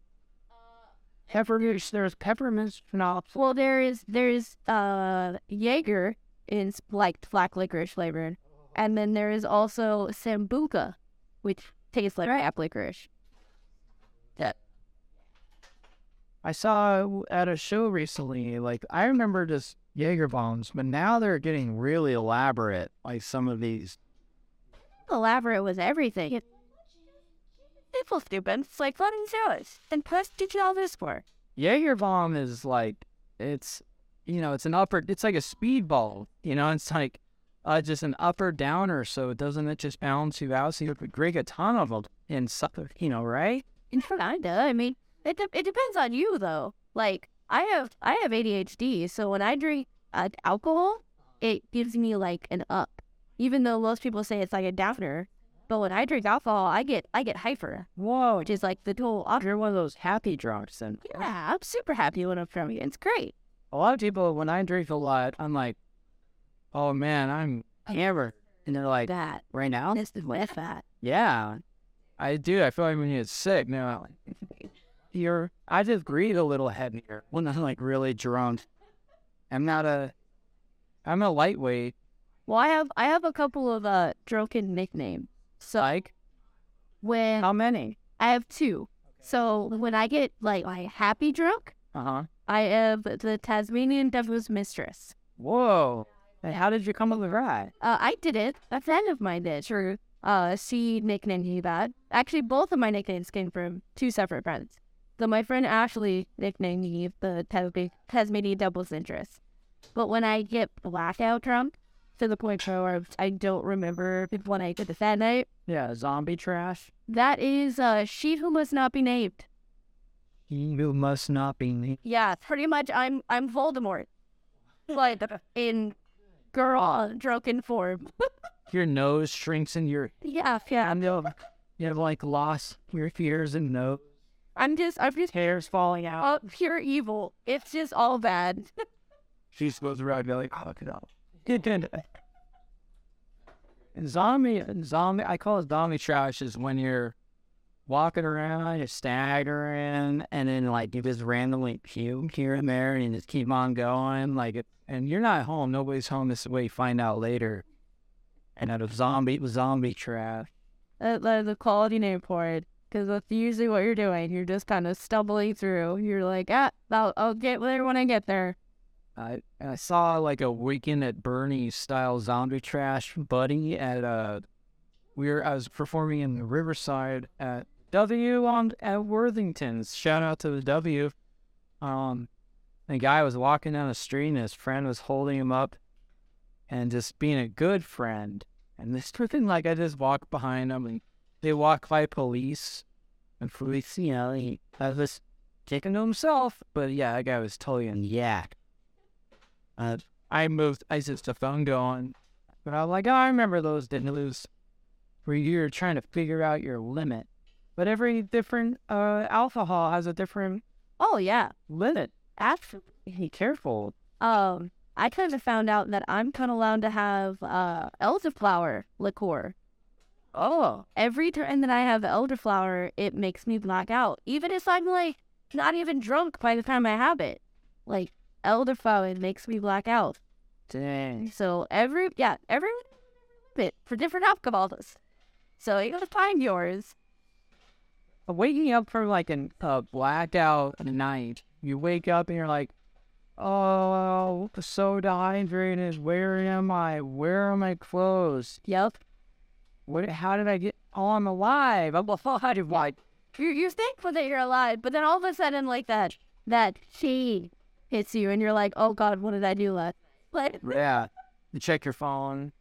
Peppermint. There's peppermint schnapps. well, there is there's uh Jaeger is like black licorice flavored, and then there is also Sambuca, which tastes like black licorice. I saw at a show recently, like I remember just Jaeger bombs, but now they're getting really elaborate. Like some of these. Elaborate with everything. People stupid. It's like fucking shows. And plus, did you all this for? Jaeger bomb is like it's you know it's an upper it's like a speedball you know it's like uh just an upper downer so doesn't it just bounce you out so you could drink a ton of them something you know right Kinda. I mean, it de- it depends on you though. Like I have I have ADHD, so when I drink uh, alcohol, it gives me like an up. Even though most people say it's like a downer, but when I drink alcohol, I get I get hyper, whoa which is like the total opposite. you're one of those happy drunks and Yeah, I'm super happy when I'm from you. It's great. a lot of people when I drink a lot I'm like oh man I'm hammered and they're like That right now this is with that. Yeah, I do. I feel like when you get sick, no, now I just breathe a little heavier when I'm like really drunk. I'm not a. I'm a lightweight. Well, I have I have a couple of uh drunken nicknames. So Like when how many? I have two. So when I get like like happy drunk, Uh huh. I am the Tasmanian Devil's Mistress. Whoa. How did you come up with that? Uh, I did it. A friend of mine did. True. Uh, she nicknamed me that. Actually, both of my nicknames came from two separate friends. So my friend Ashley nicknamed me the Tas- Tasmanian Devil's Mistress. But when I get blackout drunk, to the point where I don't remember when I did this that night, Yeah, zombie trash. that is uh, she who must not be named. You must not be named. Yeah, pretty much. I'm I'm Voldemort, like in girl drunken form. Your nose shrinks in your. Yeah, yeah. I'm. You have like lost your fears and nose. I'm just I'm just Hairs falling out. all pure evil. It's just all bad. She's She goes around going, oh, look it up. zombie, and zombie. I call it zombie trash. Is when you're walking around, you're staggering, and then like you just randomly puke here and there, and you just keep on going. Like, it, and you're not home. Nobody's home. This is what you find out later. And out of zombie, zombie trash. Uh, the, the quality name for it, because that's usually what you're doing. You're just kind of stumbling through. You're like, ah, I'll, I'll get there when I get there. I I saw like a weekend at Bernie's style zombie trash buddy at uh we were I was performing in the Riverside at W on at Worthington's. Shout out to the W. Um the guy was walking down the street and his friend was holding him up and just being a good friend. And this person like I just walked behind him and they walk by police and police, you know, he I was taking to himself. But yeah, that guy was totally in yak. Uh, I moved, I just the phone going, but I was like, oh, I remember those didn't lose, where you're trying to figure out your limit. But every different uh, alcohol has a different Oh yeah, limit. absolutely. Be careful. Um, I kind of found out that I'm kind of allowed to have uh elderflower liqueur. Oh, Every time that I have elderflower, it makes me black out. Even if I'm like not even drunk by the time I have it. Like elderflower makes me black out. dang. So every yeah, every bit for different alcohols. So you gotta find yours. Waking up from like an, a blackout night, you wake up and you're like, oh, so dehydrated. Where am I? Where are my clothes? Yep. What? How did I get? Oh, I'm alive. I'm alive. Like, You're you're thankful that you're alive, but then all of a sudden like that that shade hits you and you're like, Oh god, what did I do last? But yeah. You check your phone.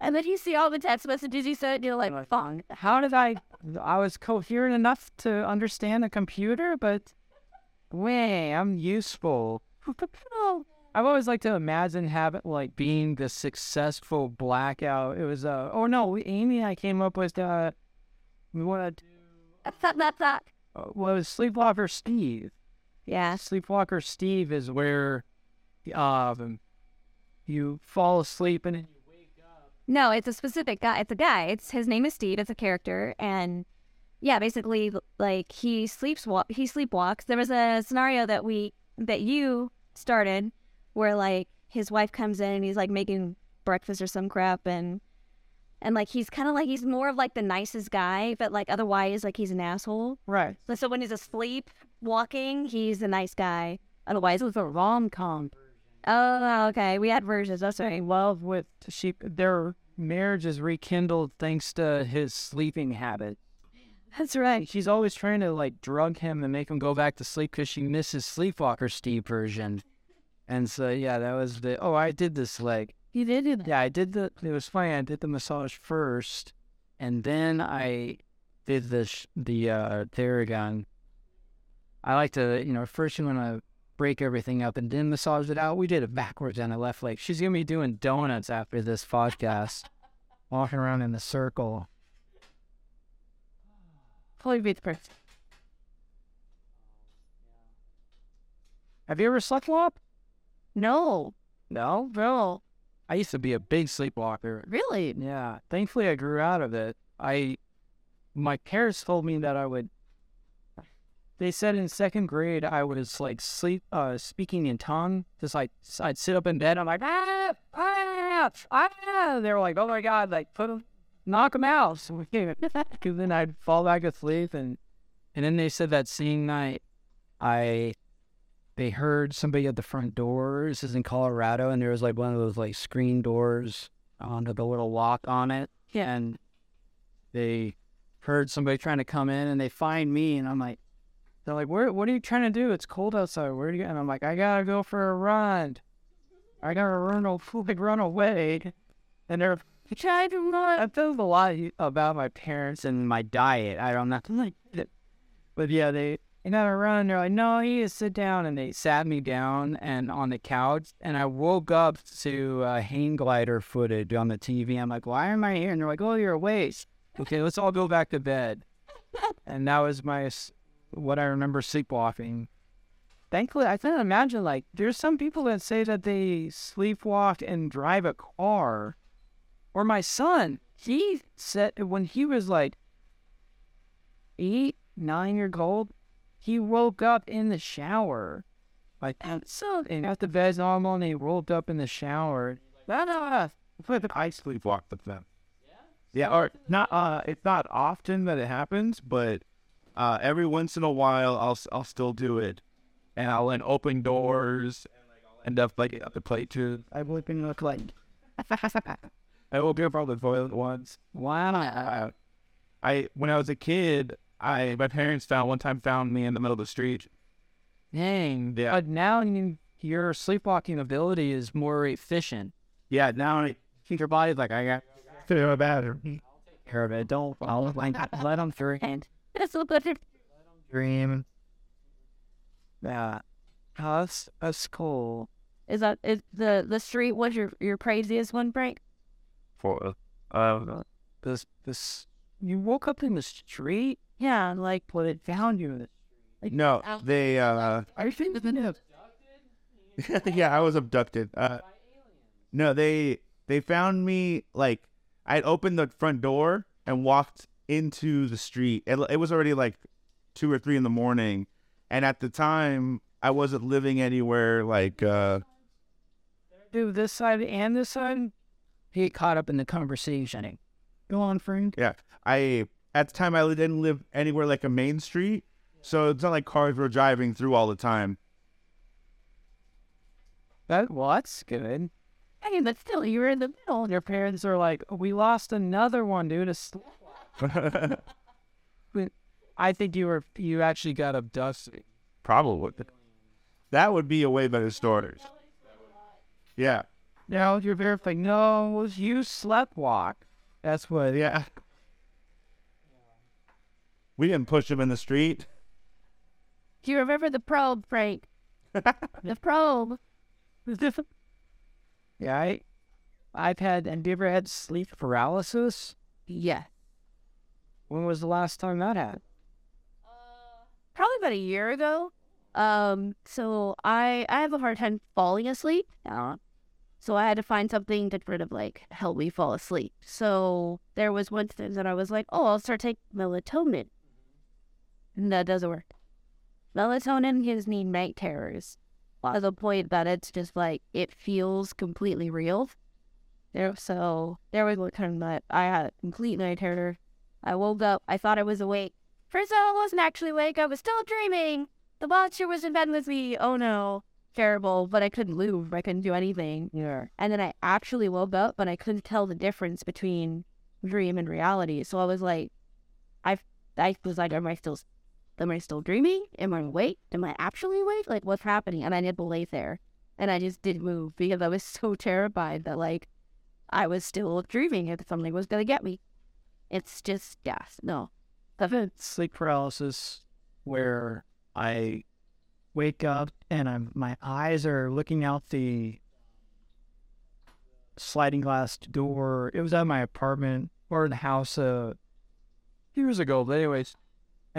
and then you see all the text messages you sent and you're like, fuck. How did I? I was coherent enough to understand a computer, but way I'm useful. Oh, I've always liked to imagine having like being the successful blackout. It was uh oh no, Amy and I came up with uh we want to That's that. uh, well, it was Sleepwalker Steve. Yeah. Sleepwalker Steve is where um you fall asleep and then you wake up. No, it's a specific guy. It's a guy. It's his name is Steve. It's a character, and yeah, basically, like he sleeps walk. He sleepwalks. There was a scenario that we that you started where like his wife comes in and he's like making breakfast or some crap, and and like he's kind of like he's more of like the nicest guy, but like otherwise like he's an asshole. right. So, so when he's asleep walking, he's a nice guy. Otherwise, It was a rom com. oh okay, we had versions. That's right. Love with she their marriage is rekindled thanks to his sleeping habit. That's right. She's always trying to like drug him and make him go back to sleep because she misses Sleepwalker Steve version. And so yeah, that was the oh I did this leg. You did do that. Yeah, I did the. It was funny. I did the massage first, and then I did the sh- the uh, Theragun. I like to, you know, first you want to break everything up and then massage it out. We did it backwards on the left leg. She's gonna be doing donuts after this podcast, walking around in the circle. Fully beat the person. Have you ever slept flop? No, No, no. I used to be a big sleepwalker. really. Yeah. Thankfully, I grew out of it. I, my parents told me that I would. They said in second grade I was like sleep, uh, speaking in tongue. Just like I'd sit up in bed. I'm like ah ah ah. They were like, oh my god, like put him, knock him out. So then I'd fall back asleep and, and then they said that same night, I they heard somebody at the front door. This is in Colorado, and there was like one of those like screen doors onto the little lock on it. Yeah. And they heard somebody trying to come in, and they find me, and I'm like, they're like, "Where? What are you trying to do? It's cold outside. Where are you?" And I'm like, "I gotta go for a run. I gotta run, like run away." And they're trying to run. I feel a lot about my parents and my diet. I don't know. Like, but yeah, they you gotta run. They're like, no, you just sit down. And they sat me down and on the couch. And I woke up to uh, hang glider footage on the TV. I'm like, why am I here? And they're like, oh, you're awake. Okay, let's all go back to bed. And that was my what I remember sleepwalking. Thankfully, I can't imagine like there's some people that say that they sleepwalk and drive a car. Or my son, he said when he was like eight, nine years old, he woke up in the shower. Like so, and got the bed's normal, and he woke up in the shower. Ah, I sleepwalk with them. Yeah, or not. Uh, it's not often that it happens, but uh, every once in a while, I'll s- I'll still do it, and I'll end open doors, and like I'll end up like at the plate too. I woke up like, I woke up all the toilet once. wow. Uh, I when I was a kid, I my parents found one time found me in the middle of the street. Dang. Yeah. But now you, your sleepwalking ability is more efficient. Yeah, now I Think your body's like, I got feel bad. care of it. Don't I'll, like, let them through. And that's a good. Dream. Yeah. Oh, that's, that's cool. Is that is the the street was your your craziest one, Frank? For uh, This, this, you woke up in the street? Yeah, like Well, it found you in the no, they uh, Are you thinking of yeah, I was abducted. Uh, no, they they found me like I had opened the front door and walked into the street. It, it was already like two or three in the morning, and at the time I wasn't living anywhere. Like uh, do this side and this side? He caught up in the conversation. Go on, Frank. yeah, I at the time I didn't live anywhere like a main street, so it's not like cars were driving through all the time. That, well, that's good. Hey, but still, you were in the middle, and your parents are like, "We lost another one, dude." Sl- I think you were you actually got abducted. Probably that would be a way better story. Yeah. Now you're verifying. No, you slept walk. That's what. Yeah. We didn't push him in the street. Do you remember the probe, Frank? the probe. yeah, I, I've had. Have you ever had sleep paralysis? Yeah. When was the last time that happened? probably about a year ago. Um, so I I have a hard time falling asleep. Uh, so I had to find something to sort of like help me fall asleep. So there was one thing that I was like, oh, I'll start taking melatonin. That doesn't work. Melatonin gives me night terrors to the point that it's just like it feels completely real. There, so there was one time that I had a complete night terror. I woke up, I thought I was awake. First of all, I wasn't actually awake. I was still dreaming. The monster was in bed with me. Oh no, terrible! But I couldn't move. I couldn't do anything. Yeah. And then I actually woke up, but I couldn't tell the difference between dream and reality. So I was like, I, I was like, am I still, am I still dreaming? Am I awake? Am I actually awake? Like, what's happening? And I did lay there, and I just didn't move because I was so terrified that like, I was still dreaming if something was gonna get me. It's just, yeah, no. I've had sleep paralysis where I wake up and I'm my eyes are looking out the sliding glass door. It was at my apartment or in the house uh years ago, but anyways,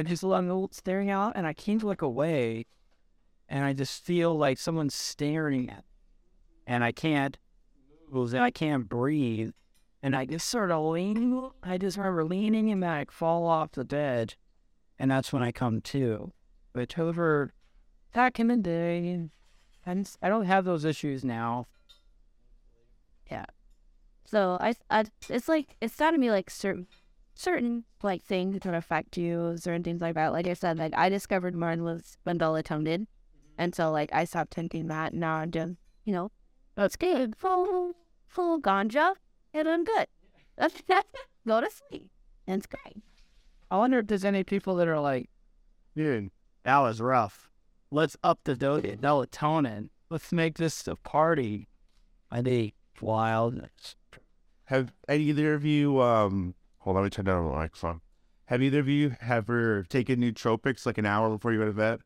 I'm staring out and I can't look away and I just feel like someone's staring at me. and I can't move and I can't breathe. And I just sort of lean. I just remember leaning and then I fall off the bed, and that's when I come to. But over back in the day, and I don't have those issues now. Yeah. So I, I, it's like it sounded to me like certain, certain like things can affect you, certain things like that. Like I said, like I discovered mine was when melatonin, and so like I stopped taking that. Now I'm just, you know, that's good. Full, full ganja, and I'm good. Go to sleep. And it's great. I wonder if there's any people that are like, dude, that was rough. Let's up the dose of melatonin. Let's make this a party. I think wild. Have either of you um hold on, let me turn down the microphone. Have either of you ever taken nootropics like an hour before you go to bed?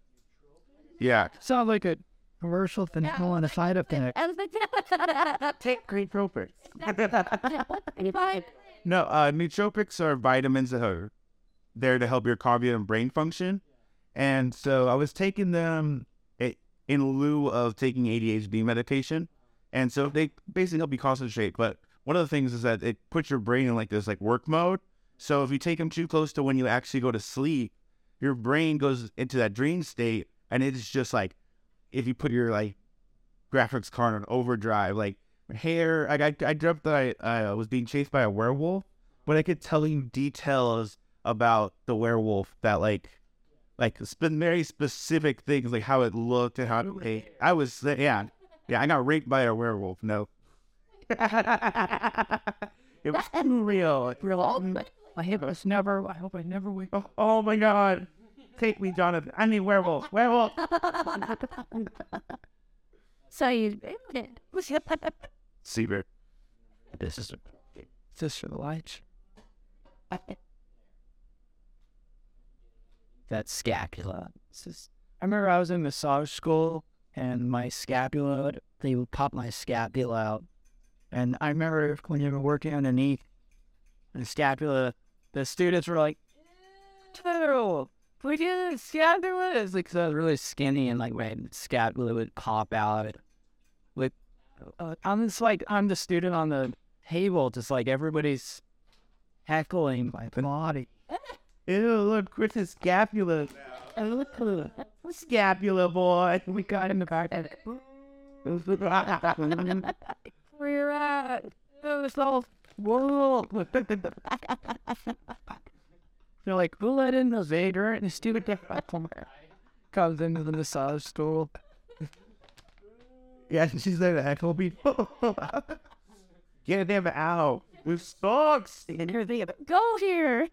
Yeah. Sounds like a commercial thing on the side of effect. Take nootropics. No, uh, nootropics are vitamins that are there to help your cognitive and brain function. And so I was taking them in lieu of taking ADHD medication. And so they basically help you concentrate. But one of the things is that it puts your brain in like this like work mode. So if you take them too close to when you actually go to sleep, your brain goes into that dream state, and it's just like if you put your like graphics card on overdrive, like hair. Like I, I dreamt that I uh, was being chased by a werewolf, but I could tell you details about the werewolf that like, like sp- very specific things, like how it looked and how it ate. I was yeah, yeah. I got raped by a werewolf. No. it was too real. Real. I hope it's never. I hope I never wake. Oh, oh my god. Take me, Jonathan. I need werewolf. Werewolf. so you, Seabird. This is this for the lights. That scapula. It's just, I remember I was in massage school and my scapula, would- they would pop my scapula out. And I remember when you were working underneath the scapula, the students were like, Ew, we did scapula. It's like, 'cause I was really skinny and like my scapula would pop out. Like, uh, I'm just like, I'm the student on the table, just like everybody's heckling my body. Ew, look, Chris's scapula. Scapula boy. We got in the back. Where you're at? It was all whoa. They're like, who let in the Vader? And the stupid comes into the massage school. Yeah, she's there to heckle me. Get them out. With socks. And you're thinking, go here.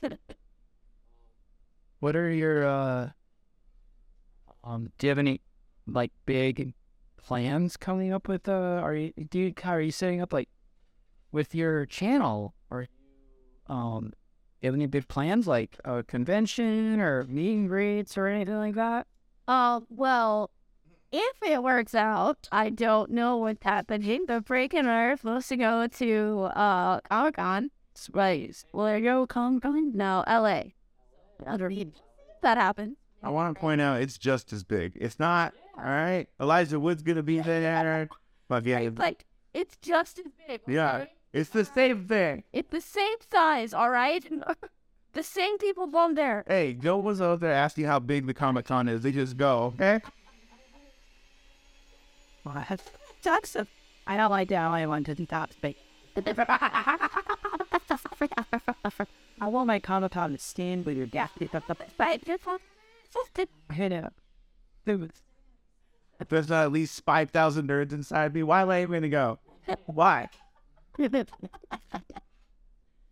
what are your uh um do you have any like big plans coming up with uh are you do you are you setting up like with your channel or um you have any big plans like a convention or meet and greets or anything like that Uh, well, if it works out, I don't know what's happening. The break and I are supposed to go to uh Comic Con. Right. Will I go Comic Con? No, LA. That happened. I want to point out it's just as big. It's not all right. Elijah Wood's gonna be there. But yeah, Like it's just as big. yeah, it's the same thing. It's the same size, all right? the same people bomb there. Hey, Joe was out there asking how big the Comic Con is. They just go, okay? What? That's a. I don't like that. I want to do top space. I want my Comic Con to stand with your gas. Hit it. Dude, There's not at least five thousand nerds inside me, why am I even gonna go? Why?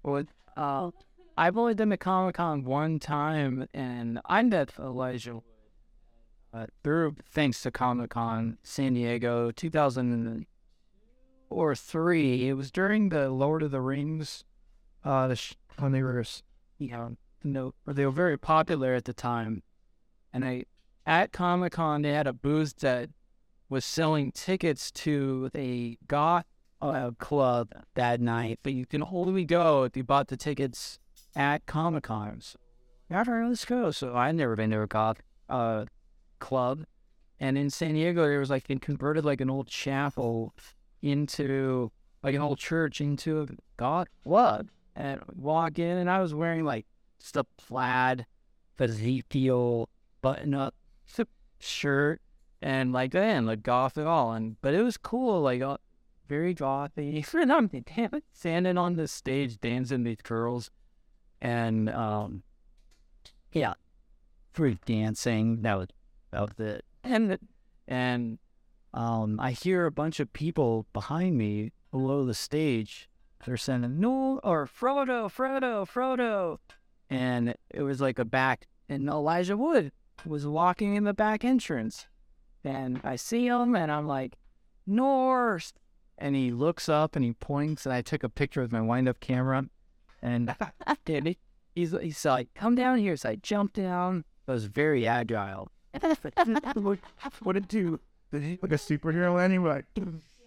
Well, uh, I've only been to Comic Con one time, and I met Elijah uh, through thanks to Comic Con San Diego, 2000 or three. It was during the Lord of the Rings, uh, the sh- when they were, you know, no, or they were very popular at the time, and I at Comic Con they had a booth that was selling tickets to a goth uh, club that night, but you can only go if you bought the tickets at Comic Con. So, right, let's go. So I've never been to a goth uh, club, and in San Diego there was like they converted like an old chapel into like an old church into a goth club, and walk in, and I was wearing like just a plaid Ezekiel button up shirt and like then like goth at all and but it was cool like uh, very gothy. And i'm standing on the stage dancing these girls and um yeah free dancing that was that was it. And and um i hear a bunch of people behind me below the stage they're saying no or frodo frodo frodo. And it was like a back and elijah wood was walking in the back entrance and I see him and I'm like, North. And he looks up and he points and I took a picture with my wind up camera. And he- he's, he's like, come down here. So I jumped down. I was very agile. what, what did you? Did he like a superhero anyway?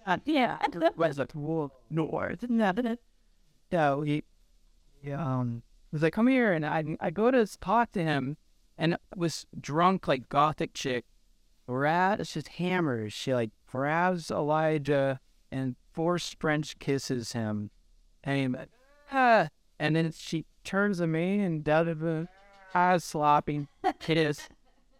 Uh, yeah, that was like, whoa, North. So he, he um, was like, come here. And I, I go to talk to him and was drunk like gothic chick. Grabs just hammers. She like grabs Elijah and force French kisses him. And he ah. And then she turns to me and does a eyes slopping kiss.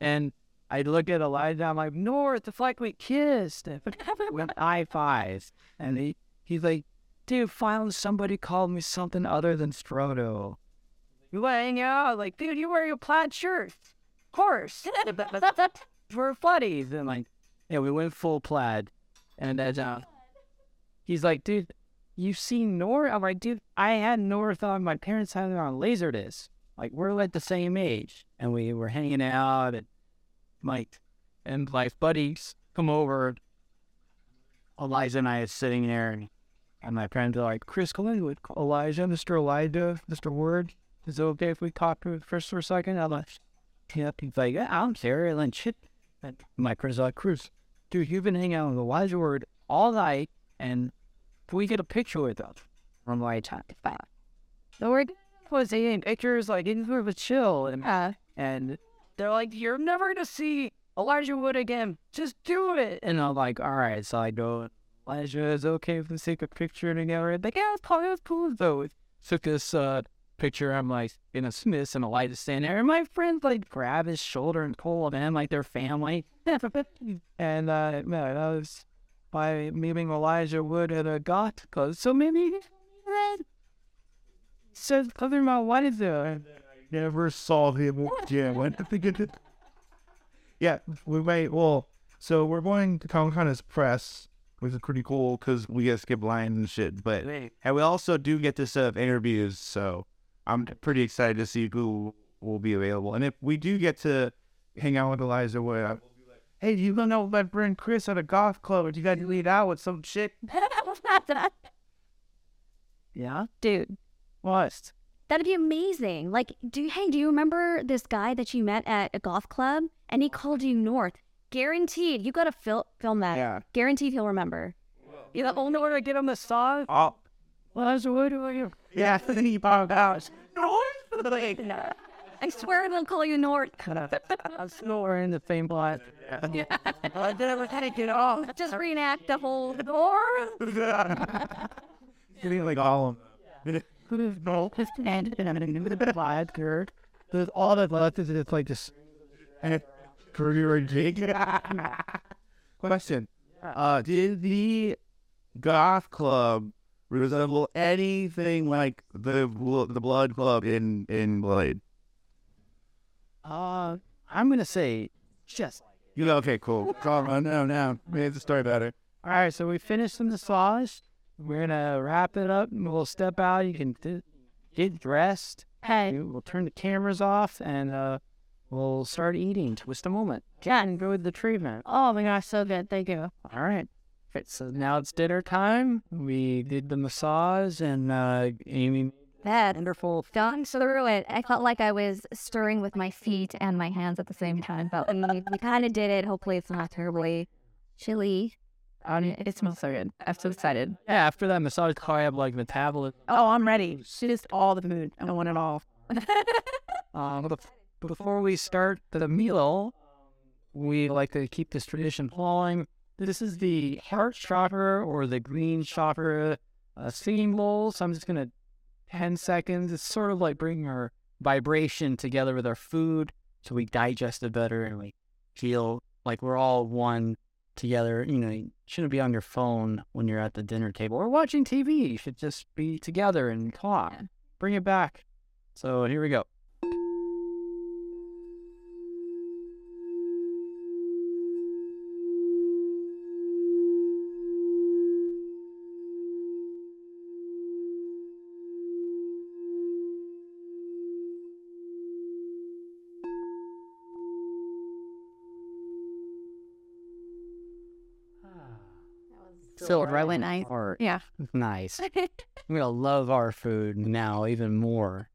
And I look at Elijah. I'm like, North, it's like we kissed. Went high fives. And he, he's like, dude, finally somebody called me something other than Frodo. You hang out, like, dude, you wear your plaid shirt. Of course. We're buddies. And like, yeah, we went full plaid. And uh, he's like, dude, you seen North? I'm like, dude, I had North on, my parents had it on Laserdisc. Like, we're like the same age. And we were hanging out and Mike and like buddies come over. Elijah and I are sitting there and, and my friends are like, Chris Glenwood, Elijah, Mr. Elijah, Mr. Wood. Is it okay if we talk to first for a second? I'm like, yeah. He's like, yeah, I don't care. And then shit. And my friends are like, Chris, dude, you've been hanging out with Elijah Wood all night and can we get a picture with us? I'm like, so we're was taking pictures like in sort of a chill and Uh, and they're like, "You're never gonna see Elijah Wood again. Just do it." And I'm like, "All right." So I go. Elijah is okay if we take a picture together. Like, yeah, it's cool. It was cool though. We took this uh, picture. I'm like in a Smiths and Elijah standing there, and my friends like grab his shoulder and pull him in like their family. and uh, no, that was by meeting Elijah Wood at a goth club. So maybe. Says other my wife there. Never saw him again. When I think it. Yeah, we might. Well, so we're going to Comic Con as press, which is pretty cool because we get to skip lines and shit. But and we also do get to set up interviews, so I'm pretty excited to see who will be available. And if we do get to hang out with Elijah Wood, I will be like, "Hey, do you gonna know my friend Chris at a golf club? Or do you got to lead out with some shit?" Yeah, dude, what? That'd be amazing. Like, do you, hey, do you remember this guy that you met at a golf club and he called you North? Guaranteed, you got to fil- film that. Yeah. Guaranteed, he'll remember. You the only way to get the massage? Oh, Well, so what do I yeah. Then he popped out. North. I swear i they'll call you North. I'm snoring the same blood. I never take it off. Just reenact the whole. Door? Getting like all of No, it's and blood, Kurt. There's all that left is it's like this. them. Career Jake. Question. Uh, did the goth club resemble anything like the the blood club in in Blade? Uh, I'm gonna say just. You know, okay, cool. Come on, no, no. Made the story better. All right, so we finished the massage. We're gonna wrap it up. and We'll step out. You can d- get dressed. Hey, We'll turn the cameras off and uh, we'll start eating. Twist a moment. Yeah, enjoy the treatment. oh my gosh, so good. Thank you. All right. Okay, so now it's dinner time. We did the massage and uh, Amy That wonderful. gone through it. I felt like I was stirring with my feet and my hands at the same time. But we, kind of did it. Hopefully, it's not terribly chilly. It smells so good. I'm so excited. Yeah, after that massage, I have like metabolism. Oh, I'm ready. Just all the food. I want it all. But before we start the meal, we like to keep this tradition flowing. This is the heart chakra or the green chakra uh, singing bowl. So I'm just gonna 10 seconds. It's sort of like bringing our vibration together with our food, so we digest it better and we feel like we're all one together. You know, you shouldn't be on your phone when you're at the dinner table or watching TV. You should just be together and talk. Yeah. Bring it back. So here we go. Filled right with nice. Or Yeah. nice. I'm gonna love our food now even more.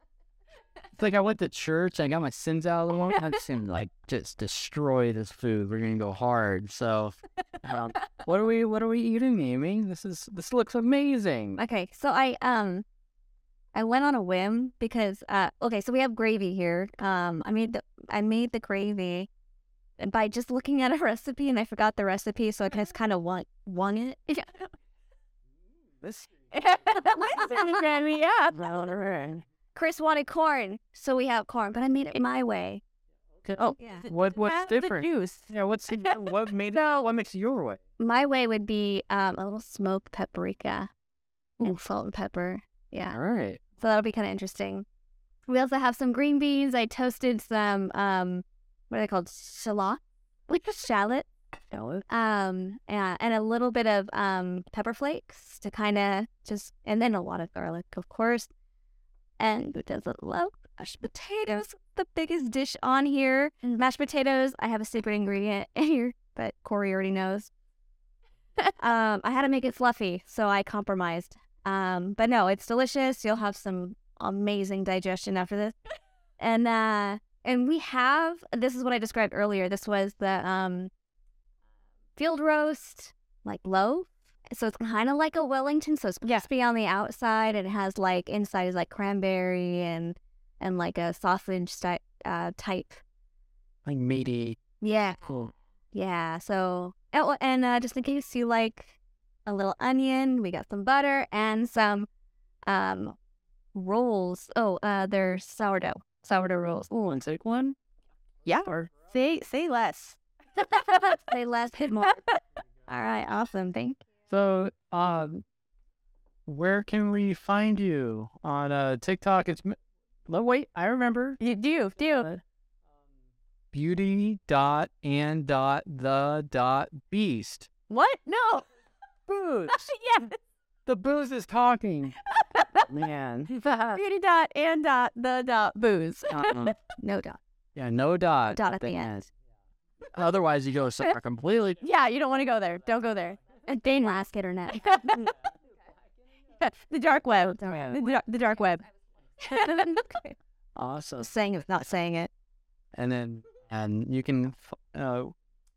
It's like I went to church, I got my sins out of the way. I just seemed like just destroy this food. We're gonna go hard. So, um, what are we? What are we eating, Amy? This is this looks amazing. Okay, so I um I went on a whim because uh okay, so we have gravy here. Um I made the I made the gravy by just looking at a recipe and I forgot the recipe, so I just kind of won won it. This gravy, yeah. Chris wanted corn, so we have corn, but I made it my way. oh, Yeah. what what's Have the different? juice. Yeah, what's what made it? What makes your way? My way would be um a little smoked paprika and salt and pepper. Yeah. All right. So that'll be kind of interesting. We also have some green beans. I toasted some um, what are they called? Shallot, like a shallot. Salad. Um, and, and a little bit of um pepper flakes to kind of just, and then a lot of garlic, of course. And who doesn't love mashed potatoes? The biggest dish on here. Mashed potatoes. I have a secret ingredient here, but Corey already knows. um, I had to make it fluffy, so I compromised. Um, but no, it's delicious. You'll have some amazing digestion after this. And uh and we have this is what I described earlier. This was the um field roast, like loaf. So it's kind of like a Wellington, so it's crispy on the outside and it has like inside is like cranberry and and like a sausage sty- uh, type. Like meaty. Yeah, Cool. yeah. So oh, and uh, just in case you like a little onion, we got some butter and some um rolls. Oh, uh, they're sourdough, sourdough rolls. Oh, and take one. Yeah. Or Say say less. Say less, hit more. All right, awesome. Thank you. So, um, where can we find you on uh, TikTok? It's m- no, wait, I remember You do do. Uh, beauty dot and dot the dot beast. What? No. Booze. yeah. the booze is talking. Man. Beauty dot and dot the dot booze. Uh-uh. No dot. yeah, no dot. Dot at the end. Otherwise, you go somewhere completely. Yeah, you don't want to go there. Don't go there. And Dane last internet. the dark web. The, dar- the dark web. Awesome. saying it, not saying it. And then and you can uh,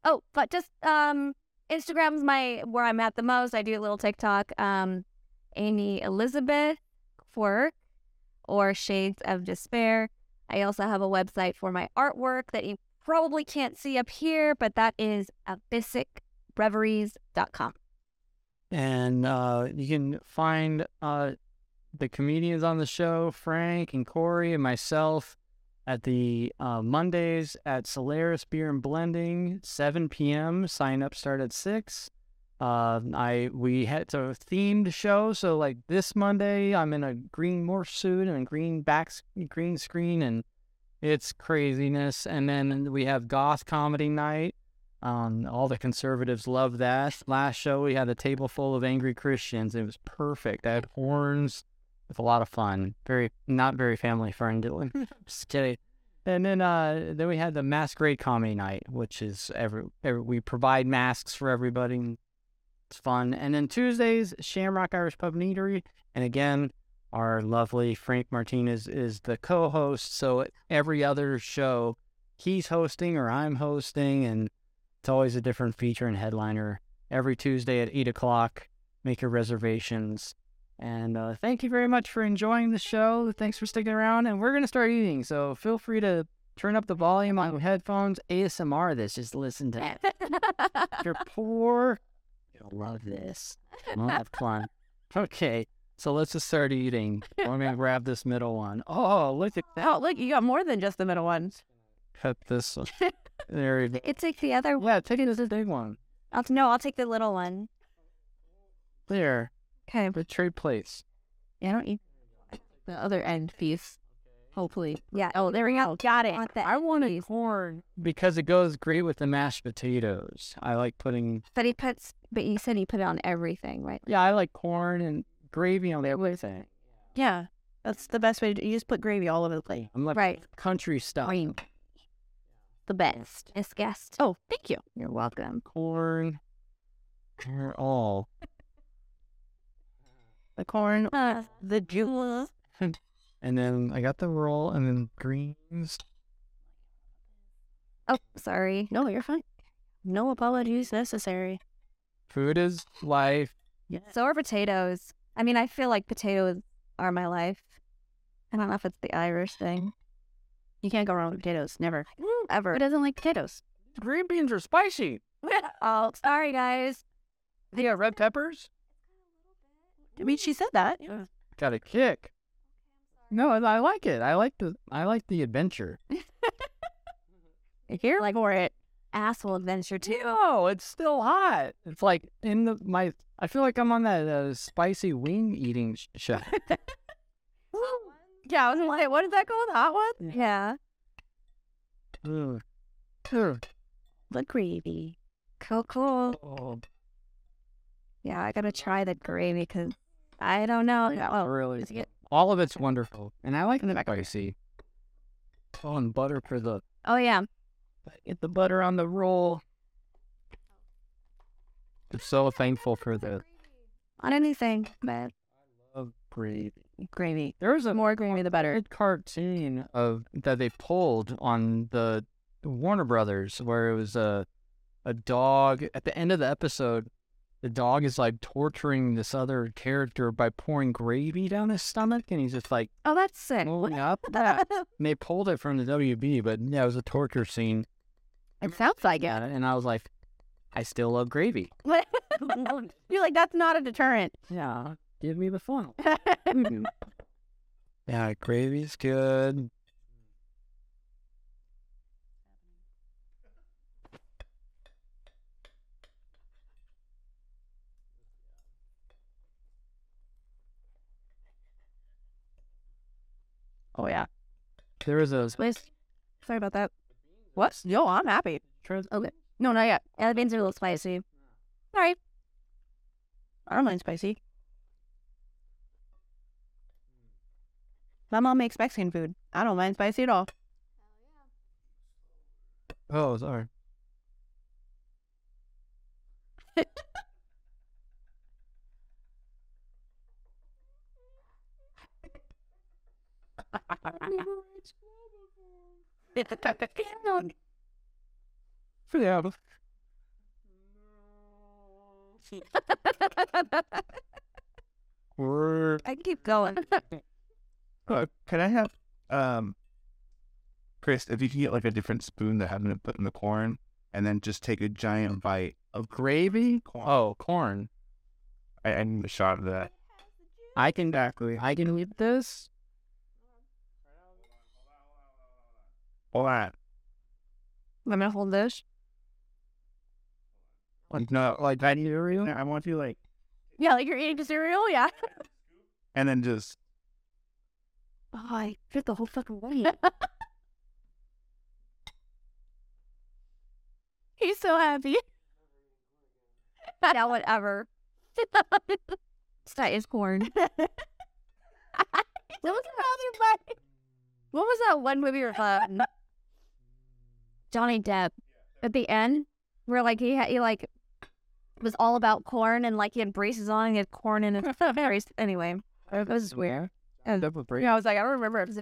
Oh, but just um, Instagram's my where I'm at the most. I do a little TikTok. Um, Amy Elizabeth Quirk or Shades of Despair. I also have a website for my artwork that you probably can't see up here, but that is abyssicbreveries.com. and uh, you can find uh, the comedians on the show, Frank and Corey and myself, at the uh, Mondays at Solaris Beer and Blending, 7 p.m. Sign up start at six. Uh, I we had a themed show, so like this Monday, I'm in a green morph suit and a green back green screen, and it's craziness. And then we have goth comedy night. Um, all the conservatives love that. Last show we had a table full of angry Christians. It was perfect. I had horns. It was a lot of fun. Very not very family friendly. Just kidding. And then uh then we had the masquerade comedy night, which is every, every we provide masks for everybody. It's fun. And then Tuesdays, Shamrock Irish Pub and Eatery. And again, our lovely Frank Martinez is the co-host. So every other show he's hosting or I'm hosting and it's always a different feature and headliner every Tuesday at 8 o'clock. Make your reservations. And uh, thank you very much for enjoying the show. Thanks for sticking around. And we're going to start eating. So feel free to turn up the volume on your headphones. ASMR this. Just listen to you're poor, you'll love this. We'll have fun. Okay. So let's just start eating. I'm to grab this middle one. Oh, look at that. Oh, look, you got more than just the middle ones. Cut this one. There it is. It's like the other. one. Yeah, take it as a big one. I'll, no, I'll take the little one. There. Okay. The trade plates. Yeah, I don't eat the other end piece. Hopefully. Yeah. Oh, there we go. Got it. Want I wanted corn because it goes great with the mashed potatoes. I like putting But he puts. But you said he put it on everything, right? yeah, I like corn and gravy on everything. Yeah. That's the best way to do You just put gravy all over the plate. I'm like Right. country stuff. Cream. The best. It's guest. Oh, thank you. You're welcome. Corn. They're all. The corn, Uh, the juice. And then I got the roll and then greens. oh, sorry. No, you're fine. No apologies necessary. Food is life. Yeah. So are potatoes. I mean, I feel like potatoes are my life. I don't know if it's the Irish thing. You can't go wrong with potatoes. Never. Mm, ever. Who doesn't like potatoes? Green beans are spicy. oh, sorry, guys. They got red peppers. I mean, she said that. Got a kick. No, I I like it. I like the I like the adventure. Here like for it. Asshole adventure too. No, it's still hot. It's like in the my. I feel like I'm on that uh, spicy wing eating sh- show. Yeah, I was like, what is that called? Hot one? Yeah. Ugh. Ugh. The gravy. Cool, cool. Oh, Yeah, I gotta try the gravy because I don't know. Oh, really? is it- All of it's wonderful, and I like the back. spicy. Oh, and butter for the Oh yeah. get the butter on the roll. I'm so thankful for the On anything, but I love gravy. Gravy. There was a More gravy, the better. good cartoon of that they pulled on the Warner Brothers where it was a a dog at the end of the episode. The dog is like torturing this other character by pouring gravy down his stomach, and he's just like oh, that's sick. up. And they pulled it from the WB, but yeah, it was a torture scene. It sounds like it. And I was like, I still love gravy. You're like, that's not a deterrent. Yeah, give me the funnel. Yeah, gravy's good. Oh, yeah. There is a Please. Sorry about that. What? Yo, I'm happy. trans- Okay. No, not yet. Yeah, the beans are a little spicy. Sorry. I don't mind spicy. My mom makes Mexican food. I don't mind spicy at all. Oh, sorry. Yeah. We're- I keep going. Uh, can I have um, Chris? If you can get like a different spoon that hasn't been put in the corn, and then just take a giant bite of Gravy? corn. Oh, corn. I, I need a shot of that. I can Exactly. I can eat this. Hold on. I'm gonna hold this. Like, No, like I need cereal. I want you like, Yeah, like you're eating cereal. Yeah. and then just Oh, I fit the whole fucking way. He's so happy. yeah, whatever. that is corn. what was the other bite? What was that one movie with uh, Johnny Depp at the end where like he had he like was all about corn and like he had braces on and he had corn in his brace. Anyway, it was weird. With Yeah, I was like, I don't remember. It was